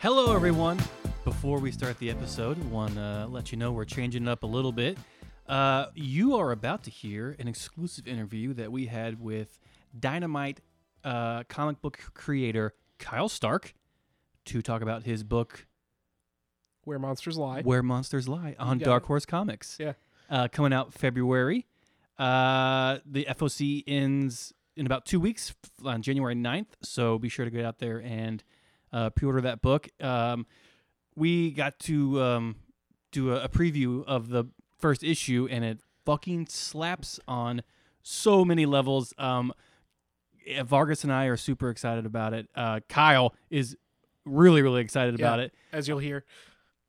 Hello, everyone. Before we start the episode, want to let you know we're changing it up a little bit. Uh, you are about to hear an exclusive interview that we had with Dynamite uh, comic book creator Kyle Stark to talk about his book Where Monsters Lie. Where Monsters Lie on got Dark it. Horse Comics. Yeah. Uh, coming out February. Uh, the FOC ends in about two weeks on January 9th. So be sure to get out there and uh, pre order that book. Um, we got to um, do a, a preview of the first issue, and it fucking slaps on so many levels. Um, Vargas and I are super excited about it. Uh, Kyle is really, really excited Yeah. about it. As you'll hear.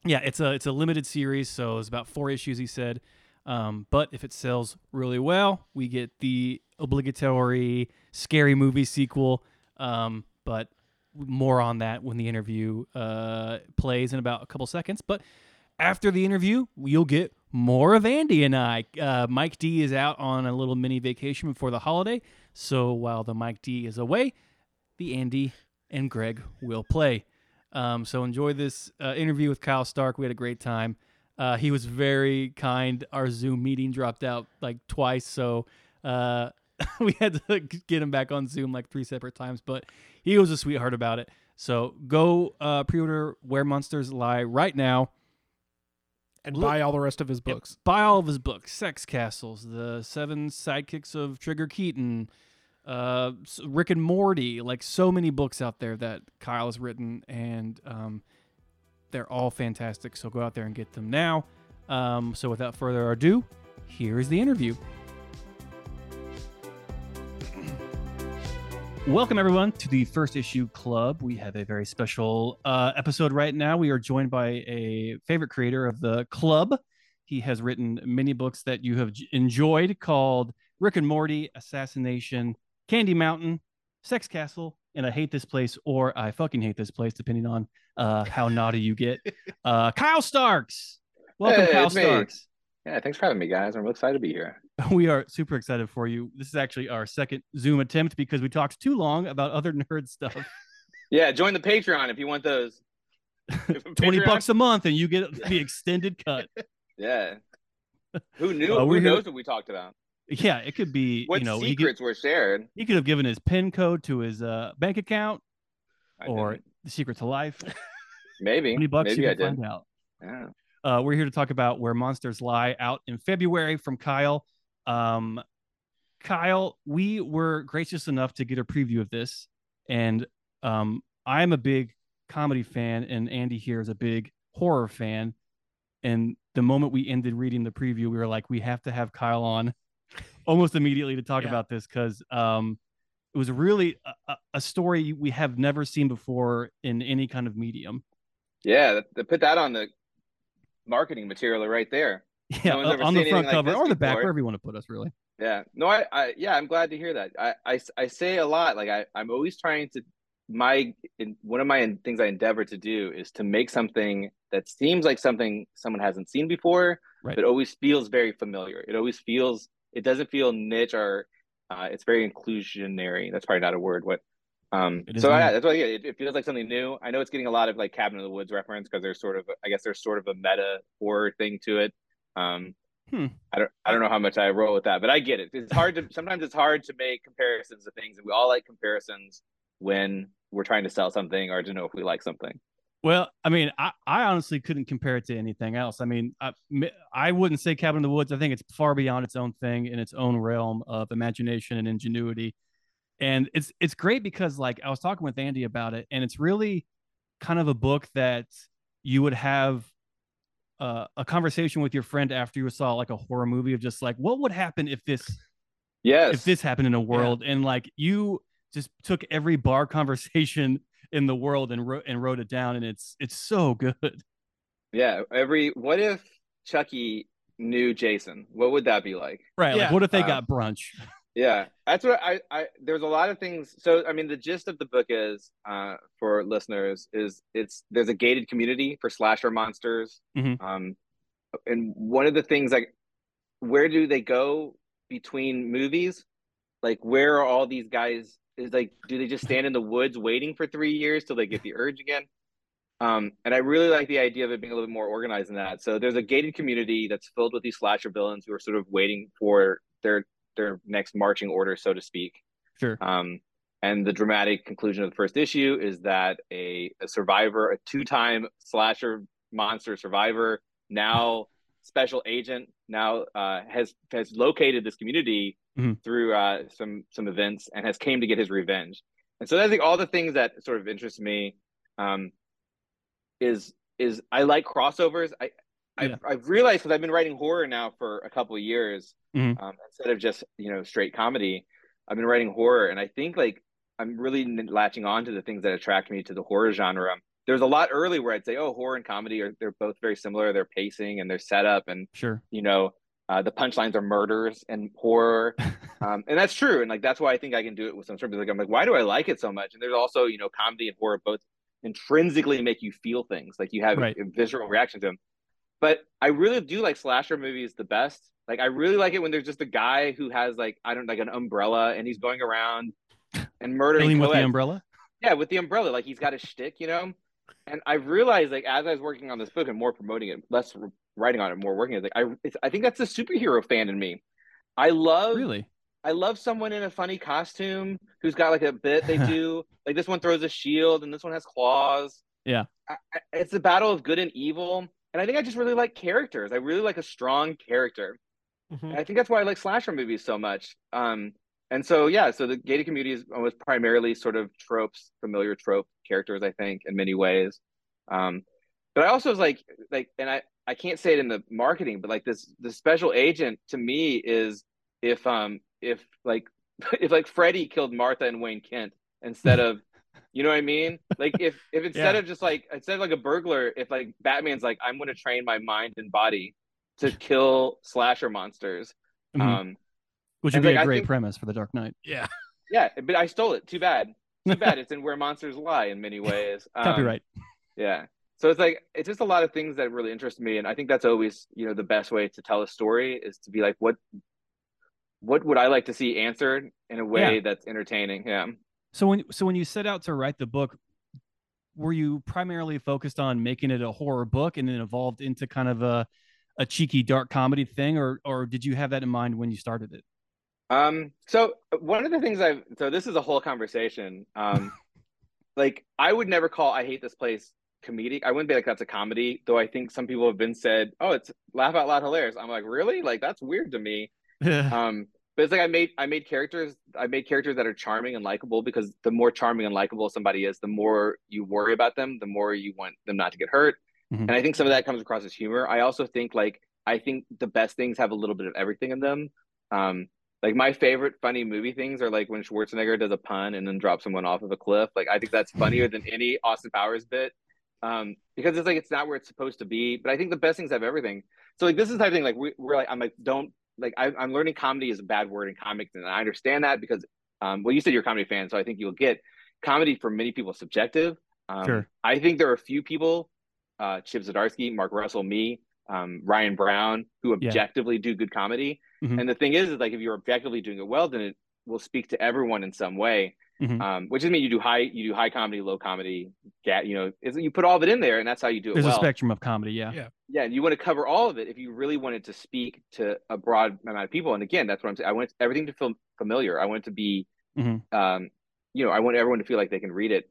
Yeah, it's a it's a limited series, so it's about four issues. He said, um, but if it sells really well, we get the obligatory scary movie sequel. Um, but more on that when the interview uh, plays in about a couple seconds. But after the interview, you'll get more of Andy and I. Uh, Mike D is out on a little mini vacation before the holiday, so while the Mike D is away, the Andy and Greg will play. Um, so enjoy this uh, interview with Kyle Stark. We had a great time. Uh, he was very kind. Our Zoom meeting dropped out like twice, so uh, we had to get him back on Zoom like three separate times. But he was a sweetheart about it. So go uh, pre-order Where Monsters Lie right now. And Look- buy all the rest of his books. Buy all of his books: Sex Castles, The Seven Sidekicks of Trigger Keaton, uh, Rick and Morty. Like so many books out there that Kyle has written, and um, they're all fantastic. So go out there and get them now. Um, so without further ado, here is the interview. Welcome everyone to the first issue club. We have a very special uh, episode right now. We are joined by a favorite creator of the club. He has written many books that you have enjoyed called Rick and Morty, Assassination, Candy Mountain, Sex Castle, and I Hate This Place or I Fucking Hate This Place, depending on uh, how naughty you get. Uh, Kyle Starks. Welcome, Hey, Kyle it's me. Starks. Yeah, thanks for having me, guys. I'm really excited to be here. We are super excited for you. This is actually our second Zoom attempt because we talked too long about other nerd stuff. Yeah, join the Patreon if you want those. 20 Patreon? bucks a month and you get the extended cut. Yeah. Who knew? Uh, Who here- knows what we talked about? Yeah, it could be, What you know, he could, secrets were shared? he could have given his PIN code to his uh, bank account I or didn't. the secret to life. maybe 20 bucks maybe you I can did. find out. Yeah. Uh, we're here to talk about Where Monsters Lie out in February from Kyle. Um, Kyle, we were gracious enough to get a preview of this, and um, I'm a big comedy fan, and Andy here is a big horror fan. And the moment we ended reading the preview, we were like, we have to have Kyle on almost immediately to talk Yeah. about this because um, it was really a, a- a story we have never seen before in any kind of medium. Yeah. th- th- Put that on the marketing material right there. Yeah, uh, on the front anything like cover or the back, before. wherever you want to put us, really. Yeah. No, I, I yeah, I'm glad to hear that. I, I, I say a lot. Like I, I'm always trying to my in, one of my things I endeavor to do is to make something that seems like something someone hasn't seen before, Right. but always feels very familiar. It always feels it doesn't feel niche or uh, it's very inclusionary. That's probably not a word. What um so yeah, that's why yeah, it, it feels like something new. I know it's getting a lot of like Cabin in the Woods reference because there's sort of I guess there's sort of a meta horror thing to it. Um Hmm. I don't I don't know how much I roll with that, but I get it. It's hard to sometimes it's hard to make comparisons of things, and we all like comparisons when we're trying to sell something or to know if we like something. Well, I mean, I, I honestly couldn't compare it to anything else. I mean, I, I wouldn't say Cabin in the Woods. I think it's far beyond its own thing in its own realm of imagination and ingenuity. And it's it's great because like I was talking with Andy about it, and it's really kind of a book that you would have uh, a conversation with your friend after you saw like a horror movie of just like what would happen if this Yes. if this happened in a world and like you just took every bar conversation in the world and wrote and wrote it down and it's it's so good yeah. Every what if Chucky knew Jason? What would that be like? right like Yeah. what if they Uh, got brunch Yeah, that's what I, I. There's a lot of things. So, I mean, the gist of the book is, uh, for listeners, is it's there's a gated community for slasher monsters. Mhm. Um, and one of the things like, where do they go between movies? Like, where are all these guys? Is like, do they just stand in the woods waiting for three years till they get the urge again? Um, and I really like the idea of it being a little bit more organized than that. So there's a gated community that's filled with these slasher villains who are sort of waiting for their their next marching order, so to speak. Sure. Um, and the dramatic conclusion of the first issue is that a, a survivor, a two-time slasher monster survivor, now special agent, now uh, has has located this community Mhm. through uh, some some events and has came to get his revenge. And so I think all the things that sort of interest me um, is is I like crossovers. I Yeah. I've, I've realized because I've been writing horror now for a couple of years Mhm. um, instead of just you know straight comedy. I've been writing horror, and I think like I'm really n- latching on to the things that attract me to the horror genre. There's a lot early where I'd say, oh, horror and comedy are they're both very similar. Their pacing and their setup, and Sure. you know, uh, the punchlines are murders and horror, um, and that's true. And like that's why I think I can do it with some scripts. Like I'm like, why do I like it so much? And there's also you know, comedy and horror both intrinsically make you feel things. Like you have Right. a visceral reaction to them. But I really do like slasher movies the best. Like I really like it when there's just a guy who has like I don't like an umbrella and he's going around and murdering with the umbrella. Yeah, with the umbrella, like he's got a shtick, you know. And I realized, like, as I was working on this book and more promoting it, less writing on it, more working it, like, I, it's, I think that's the superhero fan in me. I love, Really? I love someone in a funny costume who's got like a bit they do. like this one throws a shield, and this one has claws. Yeah. I, I, it's the battle of good and evil, and I think I just really like characters. I really like a strong character. Mhm. And I think that's why I like slasher movies so much. Um, and so yeah, so the gated community is was primarily sort of tropes, familiar trope characters, I think, in many ways. Um, but I also was like, like, and I I can't say it in the marketing, but like this the special agent to me is if um if like if like Freddy killed Martha and Wayne Kent instead of you know what I mean? Like if if instead Yeah. of just like instead of like a burglar, if like Batman's like I'm going to train my mind and body to kill slasher monsters. Mhm. Um, Which would be like, a I great think- premise for the Dark Knight. Yeah. yeah, but I stole it. Too bad. Too bad. It's in where monsters lie in many ways. Um, Copyright. Yeah. So it's like it's just a lot of things that really interest me, and I think that's always you know the best way to tell a story is to be like what what would I like to see answered in a way that's entertaining. Yeah. So when so when you set out to write the book, were you primarily focused on making it a horror book and then evolved into kind of a a cheeky dark comedy thing, or or did you have that in mind when you started it? Um, so one of the things I've so this is a whole conversation. Um, like I would never call I hate this place comedic. I wouldn't be like that's a comedy, though I think some people have been said, Oh, it's laugh out loud hilarious. I'm like, really? Like that's weird to me. Um, but it's like I made I made characters I made characters that are charming and likable because the more charming and likable somebody is, the more you worry about them, the more you want them not to get hurt. Mhm. And I think some of that comes across as humor. I also think like I think the best things have a little bit of everything in them. Um, like my favorite funny movie things are like when Schwarzenegger does a pun and then drops someone off of a cliff. Like I think that's funnier than any Austin Powers bit. Um, because it's like it's not where it's supposed to be. But I think the best things have everything. So like this is the type of thing like we, we're like I'm like don't like I, I'm learning comedy is a bad word in comics, and I understand that because um, well you said you're a comedy fan, so I think you'll get comedy for many people subjective. Um, Sure. I think there are a few people, uh, Chip Zdarsky, Mark Russell, me, um, Ryan Browne, who Yeah. objectively do good comedy. Mhm. And the thing is, is like if you're objectively doing it well, then it will speak to everyone in some way. Mhm. Um, which doesn't mean you do high, you do high comedy, low comedy, gat, you know, you put all of it in there, and that's how you do it There's well. a spectrum of comedy, yeah. Yeah. Yeah, and you want to cover all of it if you really wanted to speak to a broad amount of people. And again, that's what I'm saying. I want everything to feel familiar. I want it to be, Mhm. um, you know, I want everyone to feel like they can read it.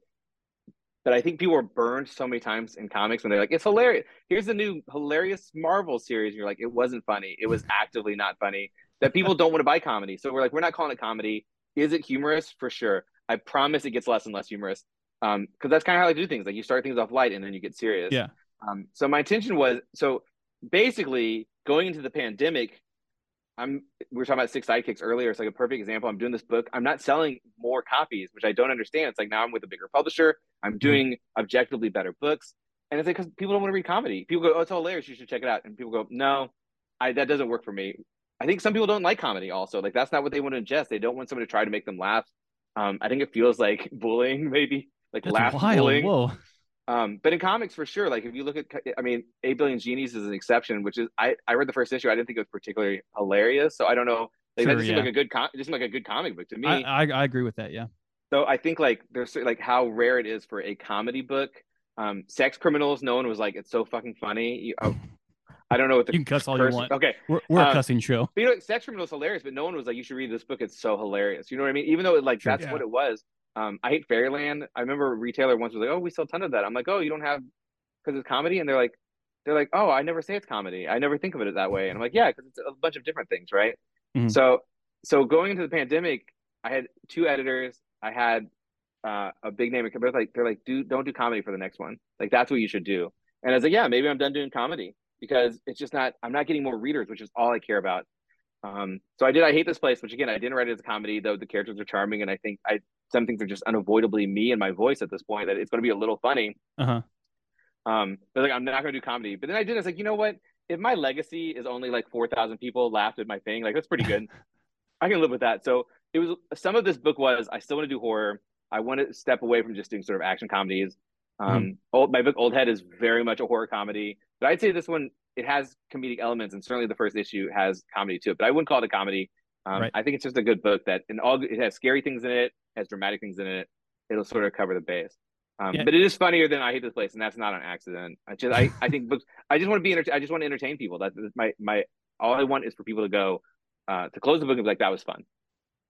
But I think people are burned so many times in comics when they're like, "It's hilarious. Here's the new hilarious Marvel series." And you're like, "It wasn't funny. It was actively not funny." That people don't want to buy comedy. So we're like, "We're not calling it comedy. Is it humorous? For sure. I promise it gets less and less humorous." Um, because that's kind of how I do things. Like you start things off light and then you get serious. Yeah. Um, so my intention was so basically going into the pandemic, I'm we were talking about six sidekicks earlier. It's like a perfect example. I'm doing this book. I'm not selling more copies, which I don't understand. It's like now I'm with a bigger publisher. I'm doing objectively better books. And it's like because people don't want to read comedy. People go, "Oh, it's hilarious. You should check it out." And people go, "No, I that doesn't work for me." I think some people don't like comedy. Also, like that's not what they want to ingest. They don't want someone to try to make them laugh. Um, I think it feels like bullying, maybe like That's laugh wild. bullying. Whoa. Um, but in comics, for sure, like if you look at, I mean, Eight Billion Genies is an exception, which is I I read the first issue. I didn't think it was particularly hilarious, so I don't know. Like, Sure, that just yeah. like a good, com- just like a good comic book to me. I, I I agree with that, yeah. so I think like there's like how rare it is for a comedy book Um, sex criminals, no one was like, it's so fucking funny. You, oh, I don't know what the You can cuss all you curse- want. Okay, We're, we're a Uh, cussing show. but you know, sex criminal is hilarious, but no one was like, you should read this book. It's so hilarious. You know what I mean? Even though it, like that's Yeah. what it was. Um, I hate Fairyland. I remember a retailer once was like, oh, we sell a ton of that. I'm like, oh, you don't have because it's comedy, and they're like, they're like, oh, I never say it's comedy. I never think of it that way. And I'm like, yeah, because it's a bunch of different things, right? Mhm. So, so going into the pandemic, I had two editors. I had uh, a big name. They're like, they're like, do don't do comedy for the next one. Like that's what you should do. And I was like, yeah, maybe I'm done doing comedy because it's just not. I'm not getting more readers, which is all I care about. Um, so I did. I hate this place, which again, I didn't write it as a comedy, though the characters are charming, and I think I some things are just unavoidably me and my voice at this point that it's going to be a little funny. Uh huh. Um, but like I'm not going to do comedy. But then I did. it's like, you know what? If my legacy is only like four thousand people laughed at my thing, like that's pretty good. I can live with that. So it was some of this book was I still want to do horror. I want to step away from just doing sort of action comedies. Um, old my book Old Head is very much a horror comedy, but I'd say this one it has comedic elements, and certainly the first issue has comedy to it. But I wouldn't call it a comedy. Um, Right. I think it's just a good book that and all it has scary things in it, has dramatic things in it. It'll sort of cover the base. Um, Yeah. But it is funnier than I hate this place, and that's not an accident. I just I, I think books. I just want to be. Enter- I just want to entertain people. That's my my. All I want is for people to go uh, to close the book and be like, "That was fun."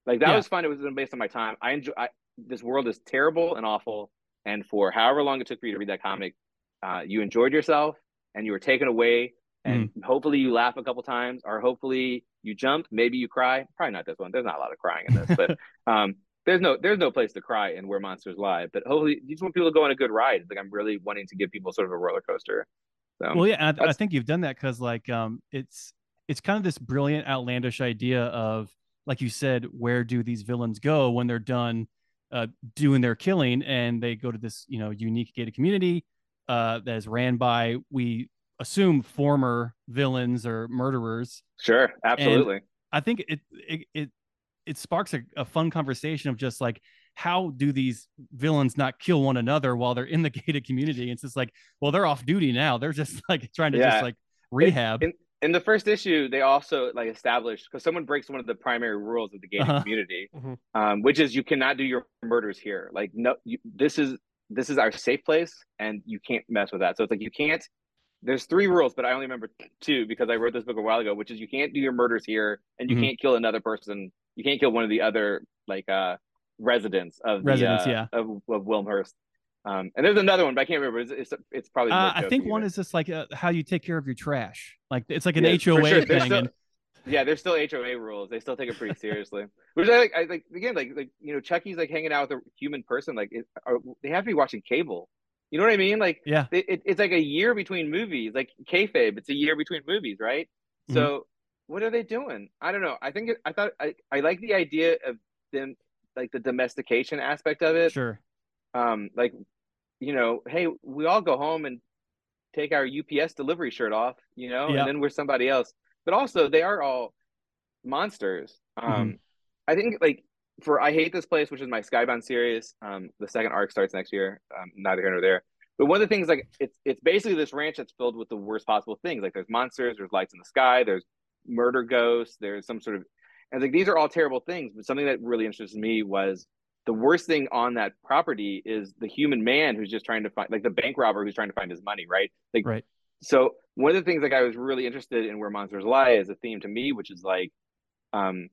Like that Yeah. was fun. It was based on my time. I enjoy. I, this world is terrible and awful, and for however long it took for you to read that comic, uh, you enjoyed yourself and you were taken away. And Mm-hmm. hopefully you laugh a couple times, or hopefully you jump. Maybe you cry. Probably not this one. There's not a lot of crying in this, but um, there's no there's no place to cry in Where Monsters Lie. But hopefully you just want people to go on a good ride. Like I'm really wanting to give people sort of a roller coaster. So well, yeah, and I, I think you've done that because like um, it's it's kind of this brilliant, outlandish idea of like you said, where do these villains go when they're done uh, doing their killing, and they go to this you know unique gated community uh, that is ran by we assume former villains or murderers. sure, absolutely. I think it it it, it sparks a, a fun conversation of just like how do these villains not kill one another while they're in the gated community? It's just like, well, they're off duty now. They're just like trying to Yeah. just like rehab. in, in the first issue, they also like established because someone breaks one of the primary rules of the gated Uh-huh. community, Mhm. um, which is you cannot do your murders here. Like no, you, this is this is our safe place, and you can't mess with that. So it's like you can't. There's three rules, but I only remember two because I wrote this book a while ago, which is you can't do your murders here, and you Mhm. can't kill another person. You can't kill one of the other like uh residents of the Residents, uh, yeah. of, of Wilmhurst. Um, and there's another one, but I can't remember. It's it's, it's probably. Uh, I think one is just like uh, how you take care of your trash. Like it's like an Yeah, HOA sure. thing. Still- and Yeah, there's still HOA rules. They still take it pretty seriously. Which I like. I like again, like like you know, Chucky's like hanging out with a human person. Like, it, are, they have to be watching cable. You know what I mean? Like, yeah, it, it, it's like a year between movies. Like kayfabe, it's a year between movies, right? Mhm. So, what are they doing? I don't know. I think it, I thought I I like the idea of them, like the domestication aspect of it. sure. Um, like, you know, hey, we all go home and take our UPS delivery shirt off, you know, Yeah. and then we're somebody else. But also, they are all monsters. Um, Mhm. I think like for I hate this place, which is my Skybound series. Um, the second arc starts next year. Um, neither here nor there. But one of the things like it's it's basically this ranch that's filled with the worst possible things. Like there's monsters, there's lights in the sky, there's murder ghosts, there's some sort of and like these are all terrible things. But something that really interested me was the worst thing on that property is the human man who's just trying to find like the bank robber who's trying to find his money, right? Like Right. so one of the things like I was really interested in where monsters lie is a theme to me, which is like um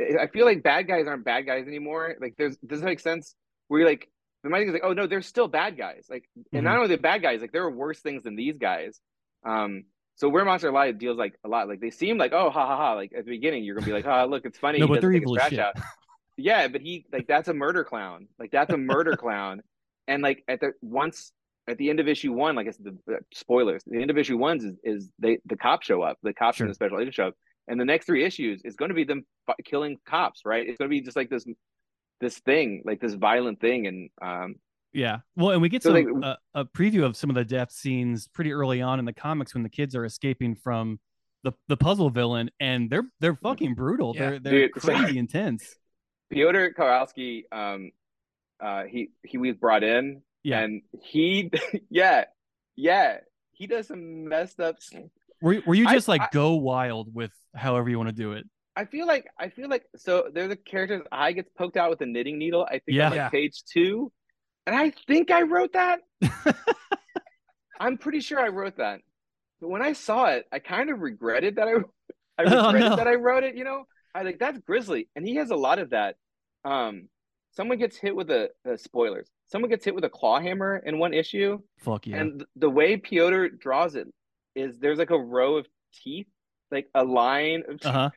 I feel like bad guys aren't bad guys anymore. Like there's does that make sense? Where you're like the mind is like, oh no, they're still bad guys. Like and not only the bad guys, like there are worse things than these guys. Um so where Monster Lie deals like a lot, like they seem like, oh ha ha ha, like at the beginning you're gonna be like, oh look, it's funny. No, but they're evil shit. out. Yeah, but he like that's a murder clown. Like that's a murder clown. And like at the once at the end of issue one, like it's the uh, spoilers. The end of issue one is is they the cops show up, the cops Sure. and the special agent show up, and the next three issues is going to be them fi- killing cops, right? It's going to be just like this this thing, like this violent thing, and um Yeah. Well, and we get So, some like- uh, a preview of some of the death scenes pretty early on in the comics when the kids are escaping from the the puzzle villain, and they're they're fucking brutal. Yeah. They're they're Dude, so- crazy intense. Piotr Kowalski, um, uh, he he was brought in, Yeah. and he, yeah, yeah, he does some messed up. Were were you I- just like I- go wild with however you want to do it? I feel like I feel like so there's a character's eye gets poked out with a knitting needle. I think Yeah. on like Yeah. page two, and I think I wrote that. I'm pretty sure I wrote that. But when I saw it, I kind of regretted that I I Oh, regretted no. that I wrote it, you know? I like that's grisly. And he has a lot of that. Um someone gets hit with a uh, spoilers. Someone gets hit with a claw hammer in one issue, Fuck yeah. and th- the way Piotr draws it is there's like a row of teeth, like a line of teeth. Uh huh.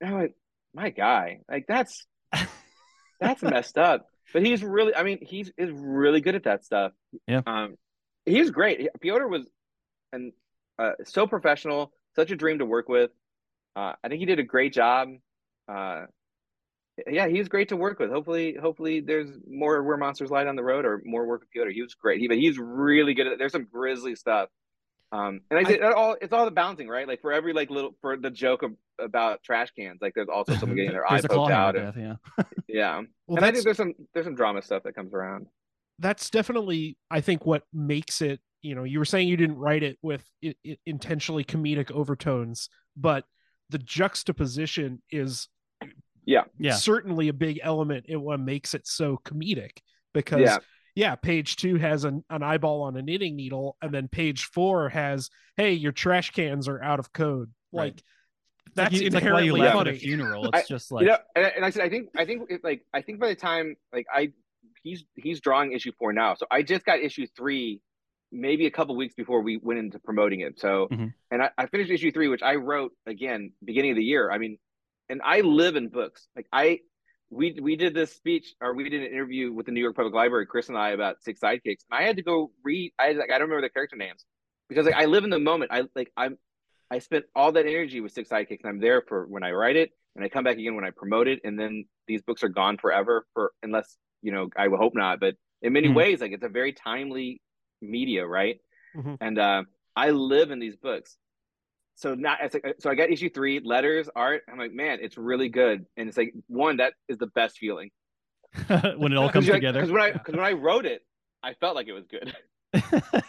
And I'm like, my guy, like that's that's messed up. But he's really, I mean, he's is really good at that stuff. Yeah. Um, he's great. Piotr was, and uh, so professional, such a dream to work with. Uh, I think he did a great job. Uh, yeah, he's great to work with. Hopefully, hopefully there's more where monsters lie down the road or more work with Piotr. He was great. He, but he's really good at it. There's some grisly stuff. Um, and I, I- all it's all the balancing, right? Like for every like little for the joke of, about trash cans, like there's also someone getting their eye There's a claw poked out. hammer And, yeah. yeah, Well, and I think there's some there's some drama stuff that comes around. that's definitely I think what makes it. You know, you were saying you didn't write it with i i intentionally comedic overtones, but the juxtaposition is Yeah. certainly a big element in what makes it so comedic because Yeah. yeah, page two has an, an eyeball on a knitting needle, and then page four has, hey, your trash cans are out of code. Right. Like that's like, you- it's like why you inherently laugh funny. at a funeral. It's just like you know, and, and I said I think I think it, like I think by the time like I he's he's drawing issue four now, so I just got issue three maybe a couple weeks before we went into promoting it. So Mhm. and I, I finished issue three, which I wrote again beginning of the year. I mean, and I live in books. Like I we we did this speech or we did an interview with the New York Public Library, Chris and I, about six sidekicks, and I had to go read. I like I don't remember the character names because like I live in the moment. I like I'm I spent all that energy with six sidekicks, and I'm there for when I write it, and I come back again when I promote it, and then these books are gone forever for unless you know I hope not, but in many Mhm. ways, like it's a very timely media, right? Mhm. And uh, I live in these books. So not it's like, so I got issue three, letters, art. I'm like, man, it's really good, and it's like one that is the best feeling when it all comes Because together. when I because when I wrote it, I felt like it was good.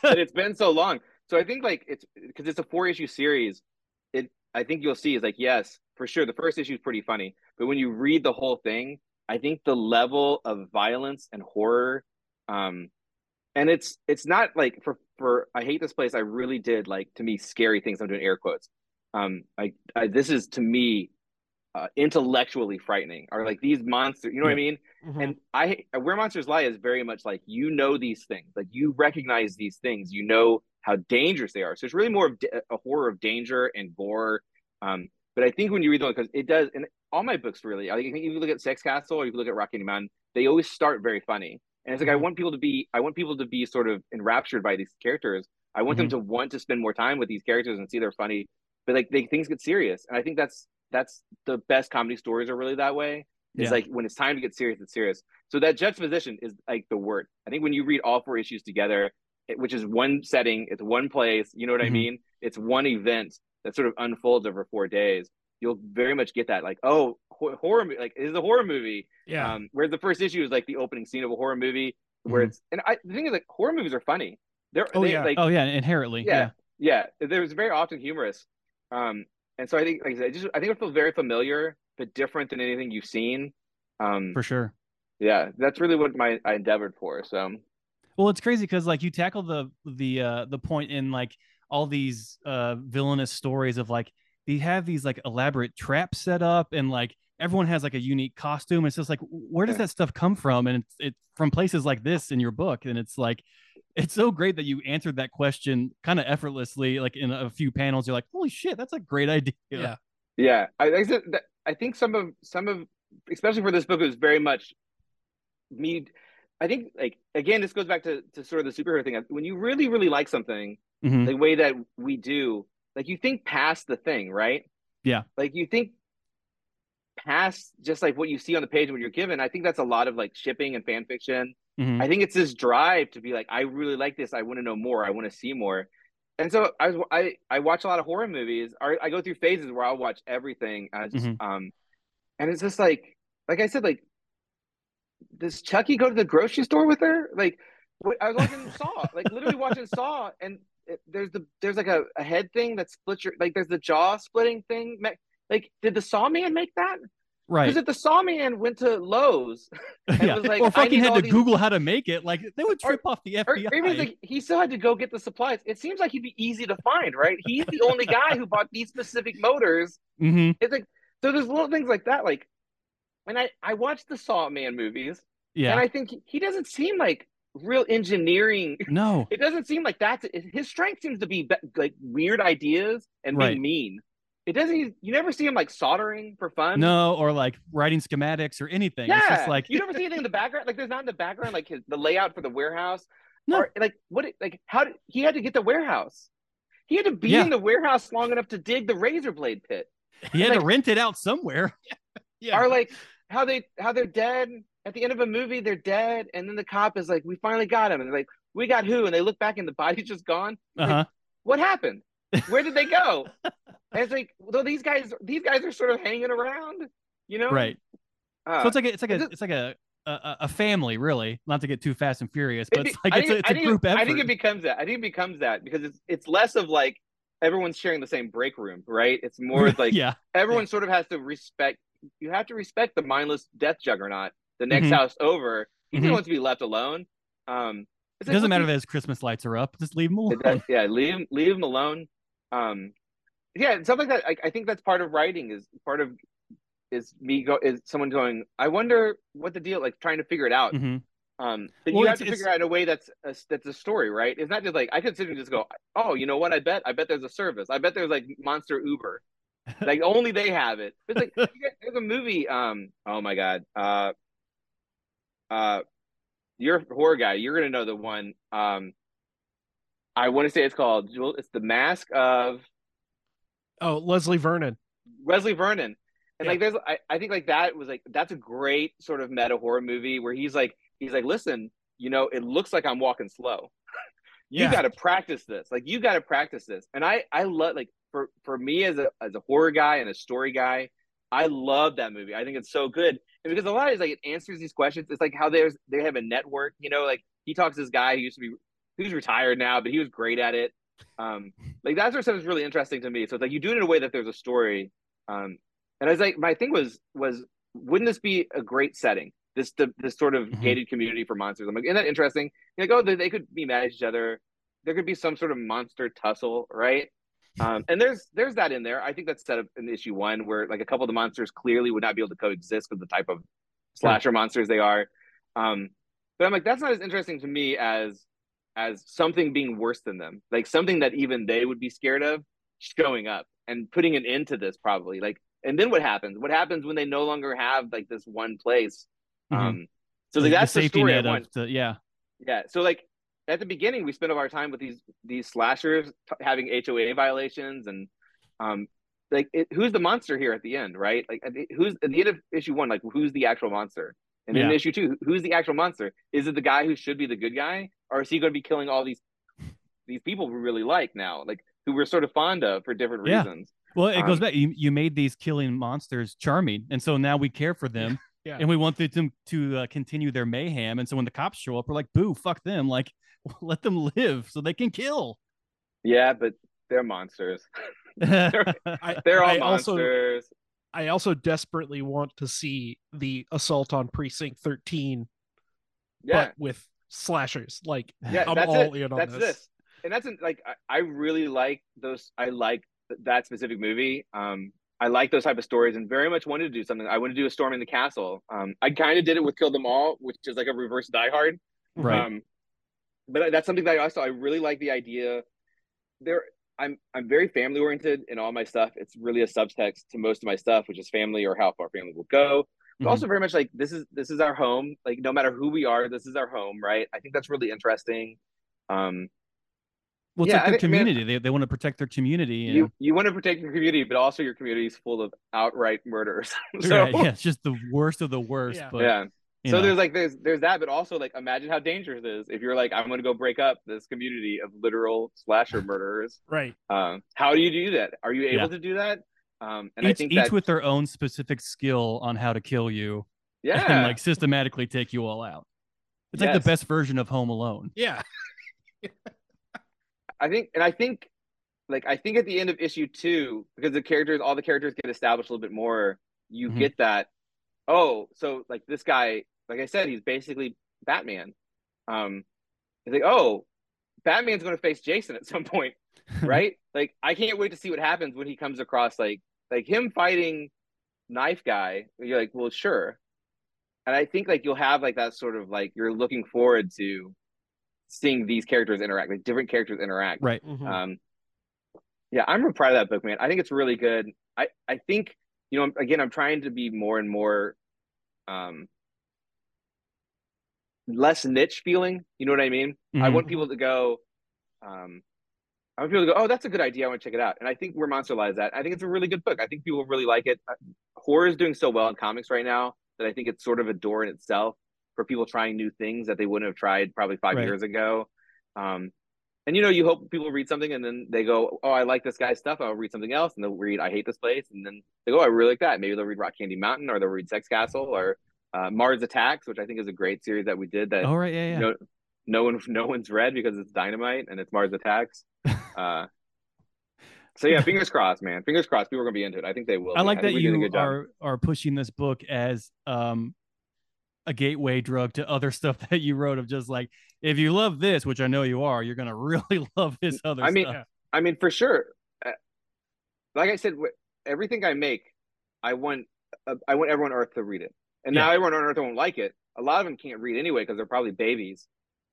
but it's been so long. So I think like it's because it's a four issue series. It I think you'll see is like yes, for sure. The first issue is pretty funny, but when you read the whole thing, I think the level of violence and horror, um, and it's it's not like for for I hate this place. I really did like to me scary things. I'm doing air quotes. Um, I, I this is to me uh, intellectually frightening. Or like these monsters, you know what I mean? Mhm. And I where monsters lie is very much like you know these things, like you recognize these things, you know how dangerous they are. So it's really more of a horror of danger and gore. Um, but I think when you read them, because it does, and all my books really, I think if you look at Sex Castle or you look at Rocky Mountain, they always start very funny. And it's like I Mhm. want people to be, I want people to be sort of enraptured by these characters. I want them to want to spend more time with these characters and see they're funny. But like they things get serious, and I think that's that's the best comedy stories are really that way. It's Yeah. like when it's time to get serious, it's serious. So that juxtaposition is like the word. I think when you read all four issues together, it, which is one setting, it's one place. You know what I Mhm. mean? It's one event that sort of unfolds over four days. You'll very much get that, like, oh, horror, mo- like, is a horror movie. yeah. Um, whereas the first issue is like the opening scene of a horror movie, where Mhm. it's and I the thing is like horror movies are funny. They're Oh, they, yeah. like oh yeah, inherently. yeah, Yeah. yeah. There's very often humorous. Um, and so I think, like I said, just I think it feels very familiar, but different than anything you've seen. Um, for sure. yeah, that's really what my I endeavored for. So Well, it's crazy because like you tackle the the uh the point in like all these uh villainous stories of like they have these like elaborate traps set up and like everyone has like a unique costume. It's just like where does Yeah. that stuff come from? And it's it's from places like this in your book, and it's like it's so great that you answered that question kind of effortlessly, like in a few panels. You're like, holy shit, that's a great idea. yeah. yeah, I, I said that I think some of some of especially for this book it was very much me. I think like again, this goes back to to sort of the superhero thing. When you really really like something, Mhm. the way that we do, like you think past the thing, right? Yeah. Like you think past just like what you see on the page when you're given. I think that's a lot of like shipping and fan fiction. Mhm. I think it's this drive to be like, I really like this. I want to know more. I want to see more. And so I was I I watch a lot of horror movies. Or I go through phases where I'll watch everything. I just, Mhm. um, and it's just like like I said, like does Chucky go to the grocery store with her? Like what- I was watching Saw, like literally watching Saw, and there's the there's like a, a head thing that splits your like there's the jaw splitting thing. Like did the Saw man make that? right. Because if the Sawman went to Lowe's and yeah. was like, or "I fucking had to these-" Google how to make it, like they would Or- trip off the or, FBI. or like he still had to go get the supplies. It seems like he'd be easy to find, right? He's the only guy who bought these specific motors. hmm It's like so there's little things like that. Like when I I watched the Sawman movies, Yeah. and I think he- he doesn't seem like real engineering. no. It doesn't seem like that's his strength. Seems to be be- like weird ideas and Right. being mean. It doesn't. You never see him like soldering for fun. No, or like writing schematics or anything. Yeah, It's just like you never see anything in the background. Like there's not in the background like his, the layout for the warehouse. No. Or like what? Like how did he had to get the warehouse? He had to be Yeah. in the warehouse long enough to dig the razor blade pit. he had to rent it out somewhere. Yeah. Or like how they how they're dead at the end of a movie. They're dead, and then the cop is like, "We finally got him," and they're like, "We got who?" And they look back, and the body's just gone. Uh huh. What happened? Where did they go? and it's like, well, these guys these guys are sort of hanging around, you know? Right. Uh, So it's like a, it's like a it's like a, a a family, really. Not to get too fast and furious, but it's like it's think- a, it's a group effort. I think it becomes that. I think it becomes that because it's it's less of like everyone's sharing the same break room, right? It's more like yeah, everyone sort of has to respect. You have to respect the mindless death juggernaut. The next Mhm. house over, he Mhm. doesn't want to be left alone. Um, it like, doesn't matter that his Christmas lights are up. Just leave him alone. does- yeah, leave him, leave him alone. Um, yeah, and stuff like that. I, I think that's part of writing. Is part of is me go is someone going. I wonder what the deal. Like trying to figure it out. Mhm. Um, but Well, you have to figure out a way that's a, that's a story, right? It's not just like I could sit and just go, oh, you know what? I bet I bet there's a service. I bet there's like Monster Uber, like only they have it. It's like there's a movie. Um, oh my god. Uh, uh, you're a horror guy. You're gonna know the one. Um, I want to say it's called. Jewel- It's the Mask of Oh, Leslie Vernon. Leslie Vernon. And Yeah. like there's I, I think like that was like that's a great sort of meta horror movie where he's like he's like, listen, you know, it looks like I'm walking slow. you Yeah. gotta practice this. Like you gotta practice this. And I I love like for for me as a as a horror guy and a story guy, I love that movie. I think it's so good. And because a lot of it's like it answers these questions. It's like how there's they have a network, you know, like he talks to this guy who used to be who's retired now, but he was great at it. Um, like that sort of stuff is really interesting to me. So it's like you do it in a way that there's a story. Um, and I was like, my thing was was wouldn't this be a great setting? This the this sort of Mhm. gated community for monsters. I'm like, isn't that interesting? You're like, oh, they, they could be mad at each other. There could be some sort of monster tussle, right? Um, and there's there's that in there. I think that's set up in issue one where like a couple of the monsters clearly would not be able to coexist with the type of slasher monsters they are. Um, but I'm like, that's not as interesting to me as as something being worse than them, like something that even they would be scared of showing up and putting an end to this probably. Like, and then what happens? What happens when they no longer have like this one place? Mhm. Um, so like that's the, safety story net of the, yeah. Yeah. So like at the beginning, we spent all our time with these these slashers t- having HOA violations and um like it, who's the monster here at the end, right? Like at the, who's at the end of issue one, like who's the actual monster? And then in Yeah. issue two, who's the actual monster? Is it the guy who should be the good guy, or is he going to be killing all these these people we really like now, like who we're sort of fond of for different Yeah. reasons? Well, it goes Um, back. You, you made these killing monsters charming, and so now we care for them, Yeah. and we want them to, to uh, continue their mayhem. And so when the cops show up, we're like, "Boo, fuck them! Like, let them live so they can kill." Yeah, but they're monsters. I, They're all I also monsters. I also desperately want to see the assault on precinct 13 yeah, but with slashers. Like yeah, I'm that's all it. in on that's this. this. and that's like I, I really like those. I like that specific movie. Um, I like those type of stories, and very much wanted to do something. I wanted to do a storm in the castle. Um, I kind of did it with Kill Them All, which is like a reverse Die Hard. Right. Um, but that's something that I also I really like the idea. There, I'm I'm very family oriented in all my stuff. It's really a subtext to most of my stuff, which is family or how far family will go. But Mhm. also very much like this is this is our home. Like no matter who we are, this is our home, right? I think that's really interesting. Um, Well, it's yeah, like their I think- I mean- community. they, they want to protect their community. And, you you want to protect your community, but also your community is full of outright murders. so right, yeah, it's just the worst of the worst. Yeah. But yeah. So know, there's like there's there's that, but also like imagine how dangerous it is if you're like I'm going to go break up this community of literal slasher murderers. Right. Um, how do you do that? Are you able Yeah. to do that? Um, and I each, think each that with their own specific skill on how to kill you yeah, and like systematically take you all out. It's like the best version of Home Alone. Yeah. I think, and I think, like I think at the end of issue two, because the characters, all the characters get established a little bit more, you Mhm. get that oh, so like this guy, like I said, he's basically Batman. Um, he's like, oh, Batman's going to face Jason at some point, right? like, I can't wait to see what happens when he comes across like like him fighting knife guy. You're like, well, sure. And I think like you'll have like that sort of like you're looking forward to seeing these characters interact, like different characters interact. Right. Mhm. Um, yeah, I'm real proud of that book, man. I think it's really good. I I think you know again, I'm trying to be more and more, um, less niche feeling. You know what I mean? I Mhm. want people to go, um, I want people to go, oh, that's a good idea. I want to check it out. And I think where Monster Lies at, I think it's a really good book. I think people really like it. Uh, Horror is doing so well in comics right now that I think it's sort of a door in itself for people trying new things that they wouldn't have tried probably five Right. years ago. Um, and you know, you hope people read something and then they go, "Oh, I like this guy's stuff. I'll read something else." And they'll read, "I hate this place," and then they go, "Oh, "I really like that." Maybe they'll read Rock Candy Mountain, or they'll read Sex Castle, or uh, Mars Attacks, which I think is a great series that we did that Oh right, yeah, yeah. no, no one, no one's read because it's Dynamite and it's Mars Attacks. Uh, so yeah, fingers crossed, man. Fingers crossed. People are gonna be into it. I think they will. I like think that we did a you are are pushing this book as um a gateway drug to other stuff that you wrote of just like if you love this, which I know you are, you're gonna really love this other I mean, stuff. I mean, for sure. Uh, Like I said, everything I make, I want, uh, I want everyone on Earth to read it. And now everyone on Earth won't like it. A lot of them can't read anyway because they're probably babies,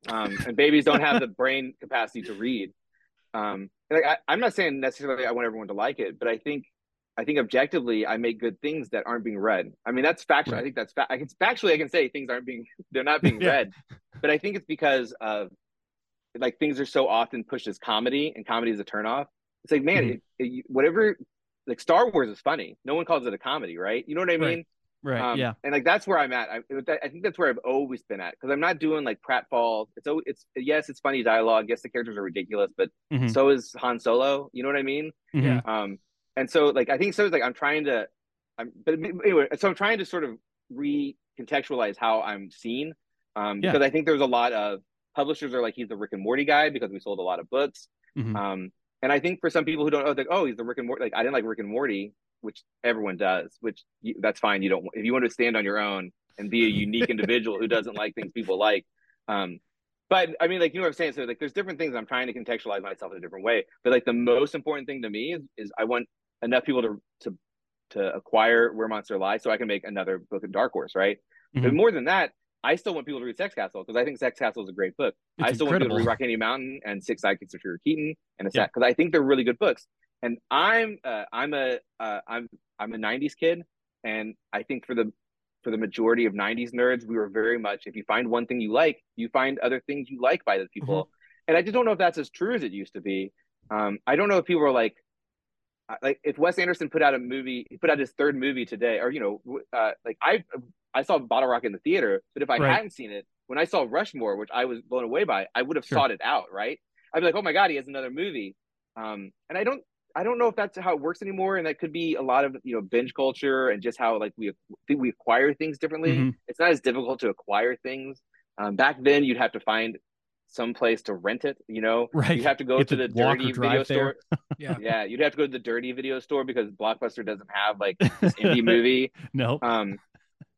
um, and babies don't have the brain capacity to read. Um, like I, I'm not saying necessarily I want everyone to like it, but I think, I think objectively, I make good things that aren't being read. I mean, that's factual. I think that's fa- I can factually I can say things aren't being, they're not being Yeah. read, but I think it's because of like things are so often pushed as comedy and comedy is a turnoff. It's like, man, Mhm. it, it, whatever, like Star Wars is funny. No one calls it a comedy, right? You know what I Right. mean? right, Um, yeah. And like that's where I'm at. I, I think that's where I've always been at because I'm not doing like pratfalls. It's al- it's yes, it's funny dialogue. Yes, the characters are ridiculous, but Mhm. so is Han Solo. You know what I mean? Mhm. Um, and so like I think so. It's like I'm trying to, I'm but anyway. So I'm trying to sort of recontextualize how I'm seen, um, Yeah. because I think there's a lot of publishers are like he's the Rick and Morty guy because we sold a lot of books. Mhm. Um, and I think for some people who don't know, like, oh, he's the Rick and Morty. Like I didn't like Rick and Morty, which everyone does. Which you, that's fine. You don't if you want to stand on your own and be a unique individual who doesn't like things people like. Um, but I mean, like you know what I'm saying. So like, there's different things. I'm trying to contextualize myself in a different way. But like the most important thing to me is, is I want enough people to to to acquire Where Monster Lies so I can make another book of Dark Horse, right? But Mhm. more than that, I still want people to read Sex Castle because I think Sex Castle is a great book. It's I still want people to read Rock Candy Mountain and Six Sidekicks of Trigger Keaton and a Yeah. set because I think they're really good books. And I'm uh, I'm a uh, I'm I'm a '90s kid, and I think for the for the majority of '90s nerds, we were very much if you find one thing you like, you find other things you like by the people. Mm-hmm. And I just don't know if that's as true as it used to be. Um, I don't know if people are like like if Wes Anderson put out a movie, he put out his third movie today, or you know, uh, like I I saw Bottle Rocket in the theater, but if I Right. hadn't seen it, when I saw Rushmore, which I was blown away by, I would have Sure. sought it out, right? I'd be like, oh my god, he has another movie, um, and I don't I don't know if that's how it works anymore, and that could be a lot of you know binge culture and just how like we we acquire things differently. Mhm. It's not as difficult to acquire things. Um, back then, you'd have to find some place to rent it. You know, Right. you have to go to to the dirty video there. store. Yeah. Yeah, you'd have to go to the dirty video store because Blockbuster doesn't have like this indie movie. no. Um,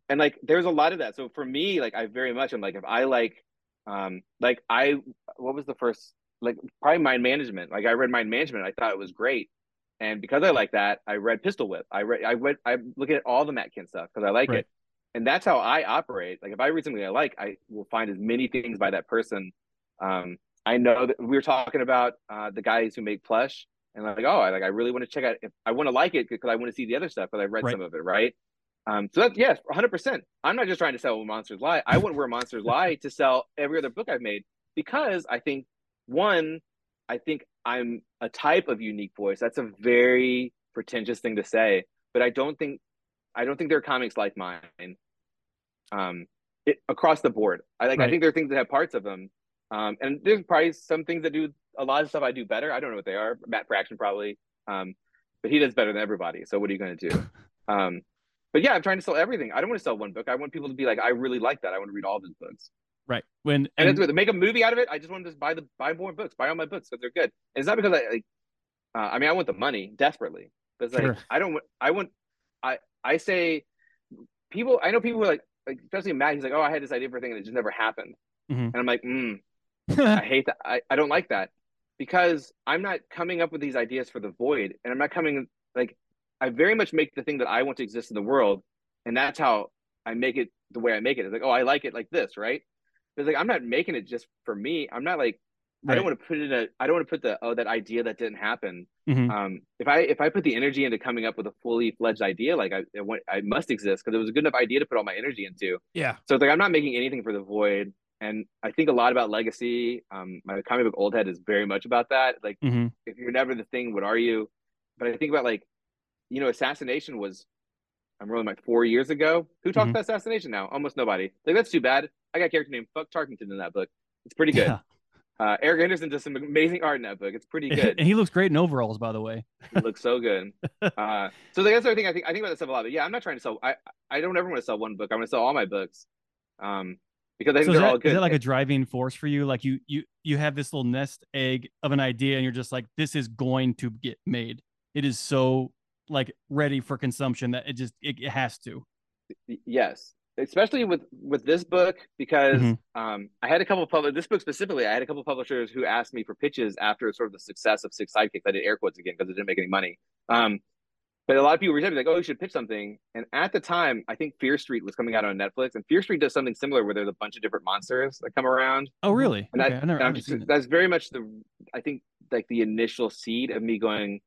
and like there's a lot of that. So for me, like I very much am like if I like, um, like I what was the first like probably Mind Management. Like I read Mind Management, I thought it was great, and because I like that, I read Pistol Whip. I read I read I look at all the Matt Kindt stuff because I like Right. it, and that's how I operate. Like if I read something I like, I will find as many things by that person. Um, I know that we were talking about uh, the guys who make plush, and like, oh, I like I really want to check out. If I want to like it because I want to see the other stuff, but I read Right. some of it, right? Um, so that's yes, 100. percent I'm not just trying to sell Monsters Lie. I want Where Monsters Lie to sell every other book I've made because I think one, I think I'm a type of unique voice. That's a very pretentious thing to say, but I don't think I don't think there are comics like mine. Um, it, across the board, I like. I think there are things that have parts of them, um, and there's probably some things that do a lot of stuff I do better. I don't know what they are. Matt Fraction probably, um, but he does better than everybody. So what are you going to do? um, but yeah, I'm trying to sell everything. I don't want to sell one book. I want people to be like, I really like that. I want to read all of his books. Right. When And, and, that's make a movie out of it. I just want to just buy the buy more books, buy all my books because they're good. And it's not because I like. Uh, I mean, I want the money desperately, but it's like Sure. I don't. want I want. I I say people I know people who are like, like especially Matt, he's like, oh, I had this idea for a thing and it just never happened. Mhm. And I'm like, mm, I hate that. I, I don't like that because I'm not coming up with these ideas for the void, and I'm not coming like I very much make the thing that I want to exist in the world, and that's how I make it the way I make it. It's like, oh, I like it like this, right? It's like I'm not making it just for me. I'm not like I don't want to put it in a I don't want to put the oh that idea that didn't happen. Mhm. Um, if I if I put the energy into coming up with a fully fledged idea, like I it, I must exist because it was a good enough idea to put all my energy into. Yeah. So it's like I'm not making anything for the void, and I think a lot about legacy. Um, my comic book old head is very much about that. Like Mhm. if you're never the thing, what are you? But I think about like, you know, Assassin Nation was. I'm rolling like four years ago. Who talks Mhm. about Assassin Nation now? Almost nobody. Like that's too bad. I got a character named Fuck Tarkington in that book. It's pretty good. Yeah. Uh, Erica Henderson does some amazing art in that book. It's pretty good. and he looks great in overalls, by the way. he looks so good. Uh, so that's the other thing I think I think about that stuff a lot. But yeah, I'm not trying to sell. I I don't ever want to sell one book. I want to sell all my books, um, because I think So they're that, all good. is that like a driving force for you? Like you you you have this little nest egg of an idea, and you're just like, this is going to get made. It is so like ready for consumption that it just it, it has to. Yes, especially with with this book because Mhm. um, I had a couple of public this book specifically. I had a couple of publishers who asked me for pitches after sort of the success of Six Sidekicks. I did air quotes again because it didn't make any money. Um, but a lot of people were out to me like, "Oh, you should pitch something." And at the time, I think Fear Street was coming out on Netflix, and Fear Street does something similar where there's a bunch of different monsters that come around. Oh, really? And okay, that- I never, and I I'm haven't just- that's very much the I think like the initial seed of me going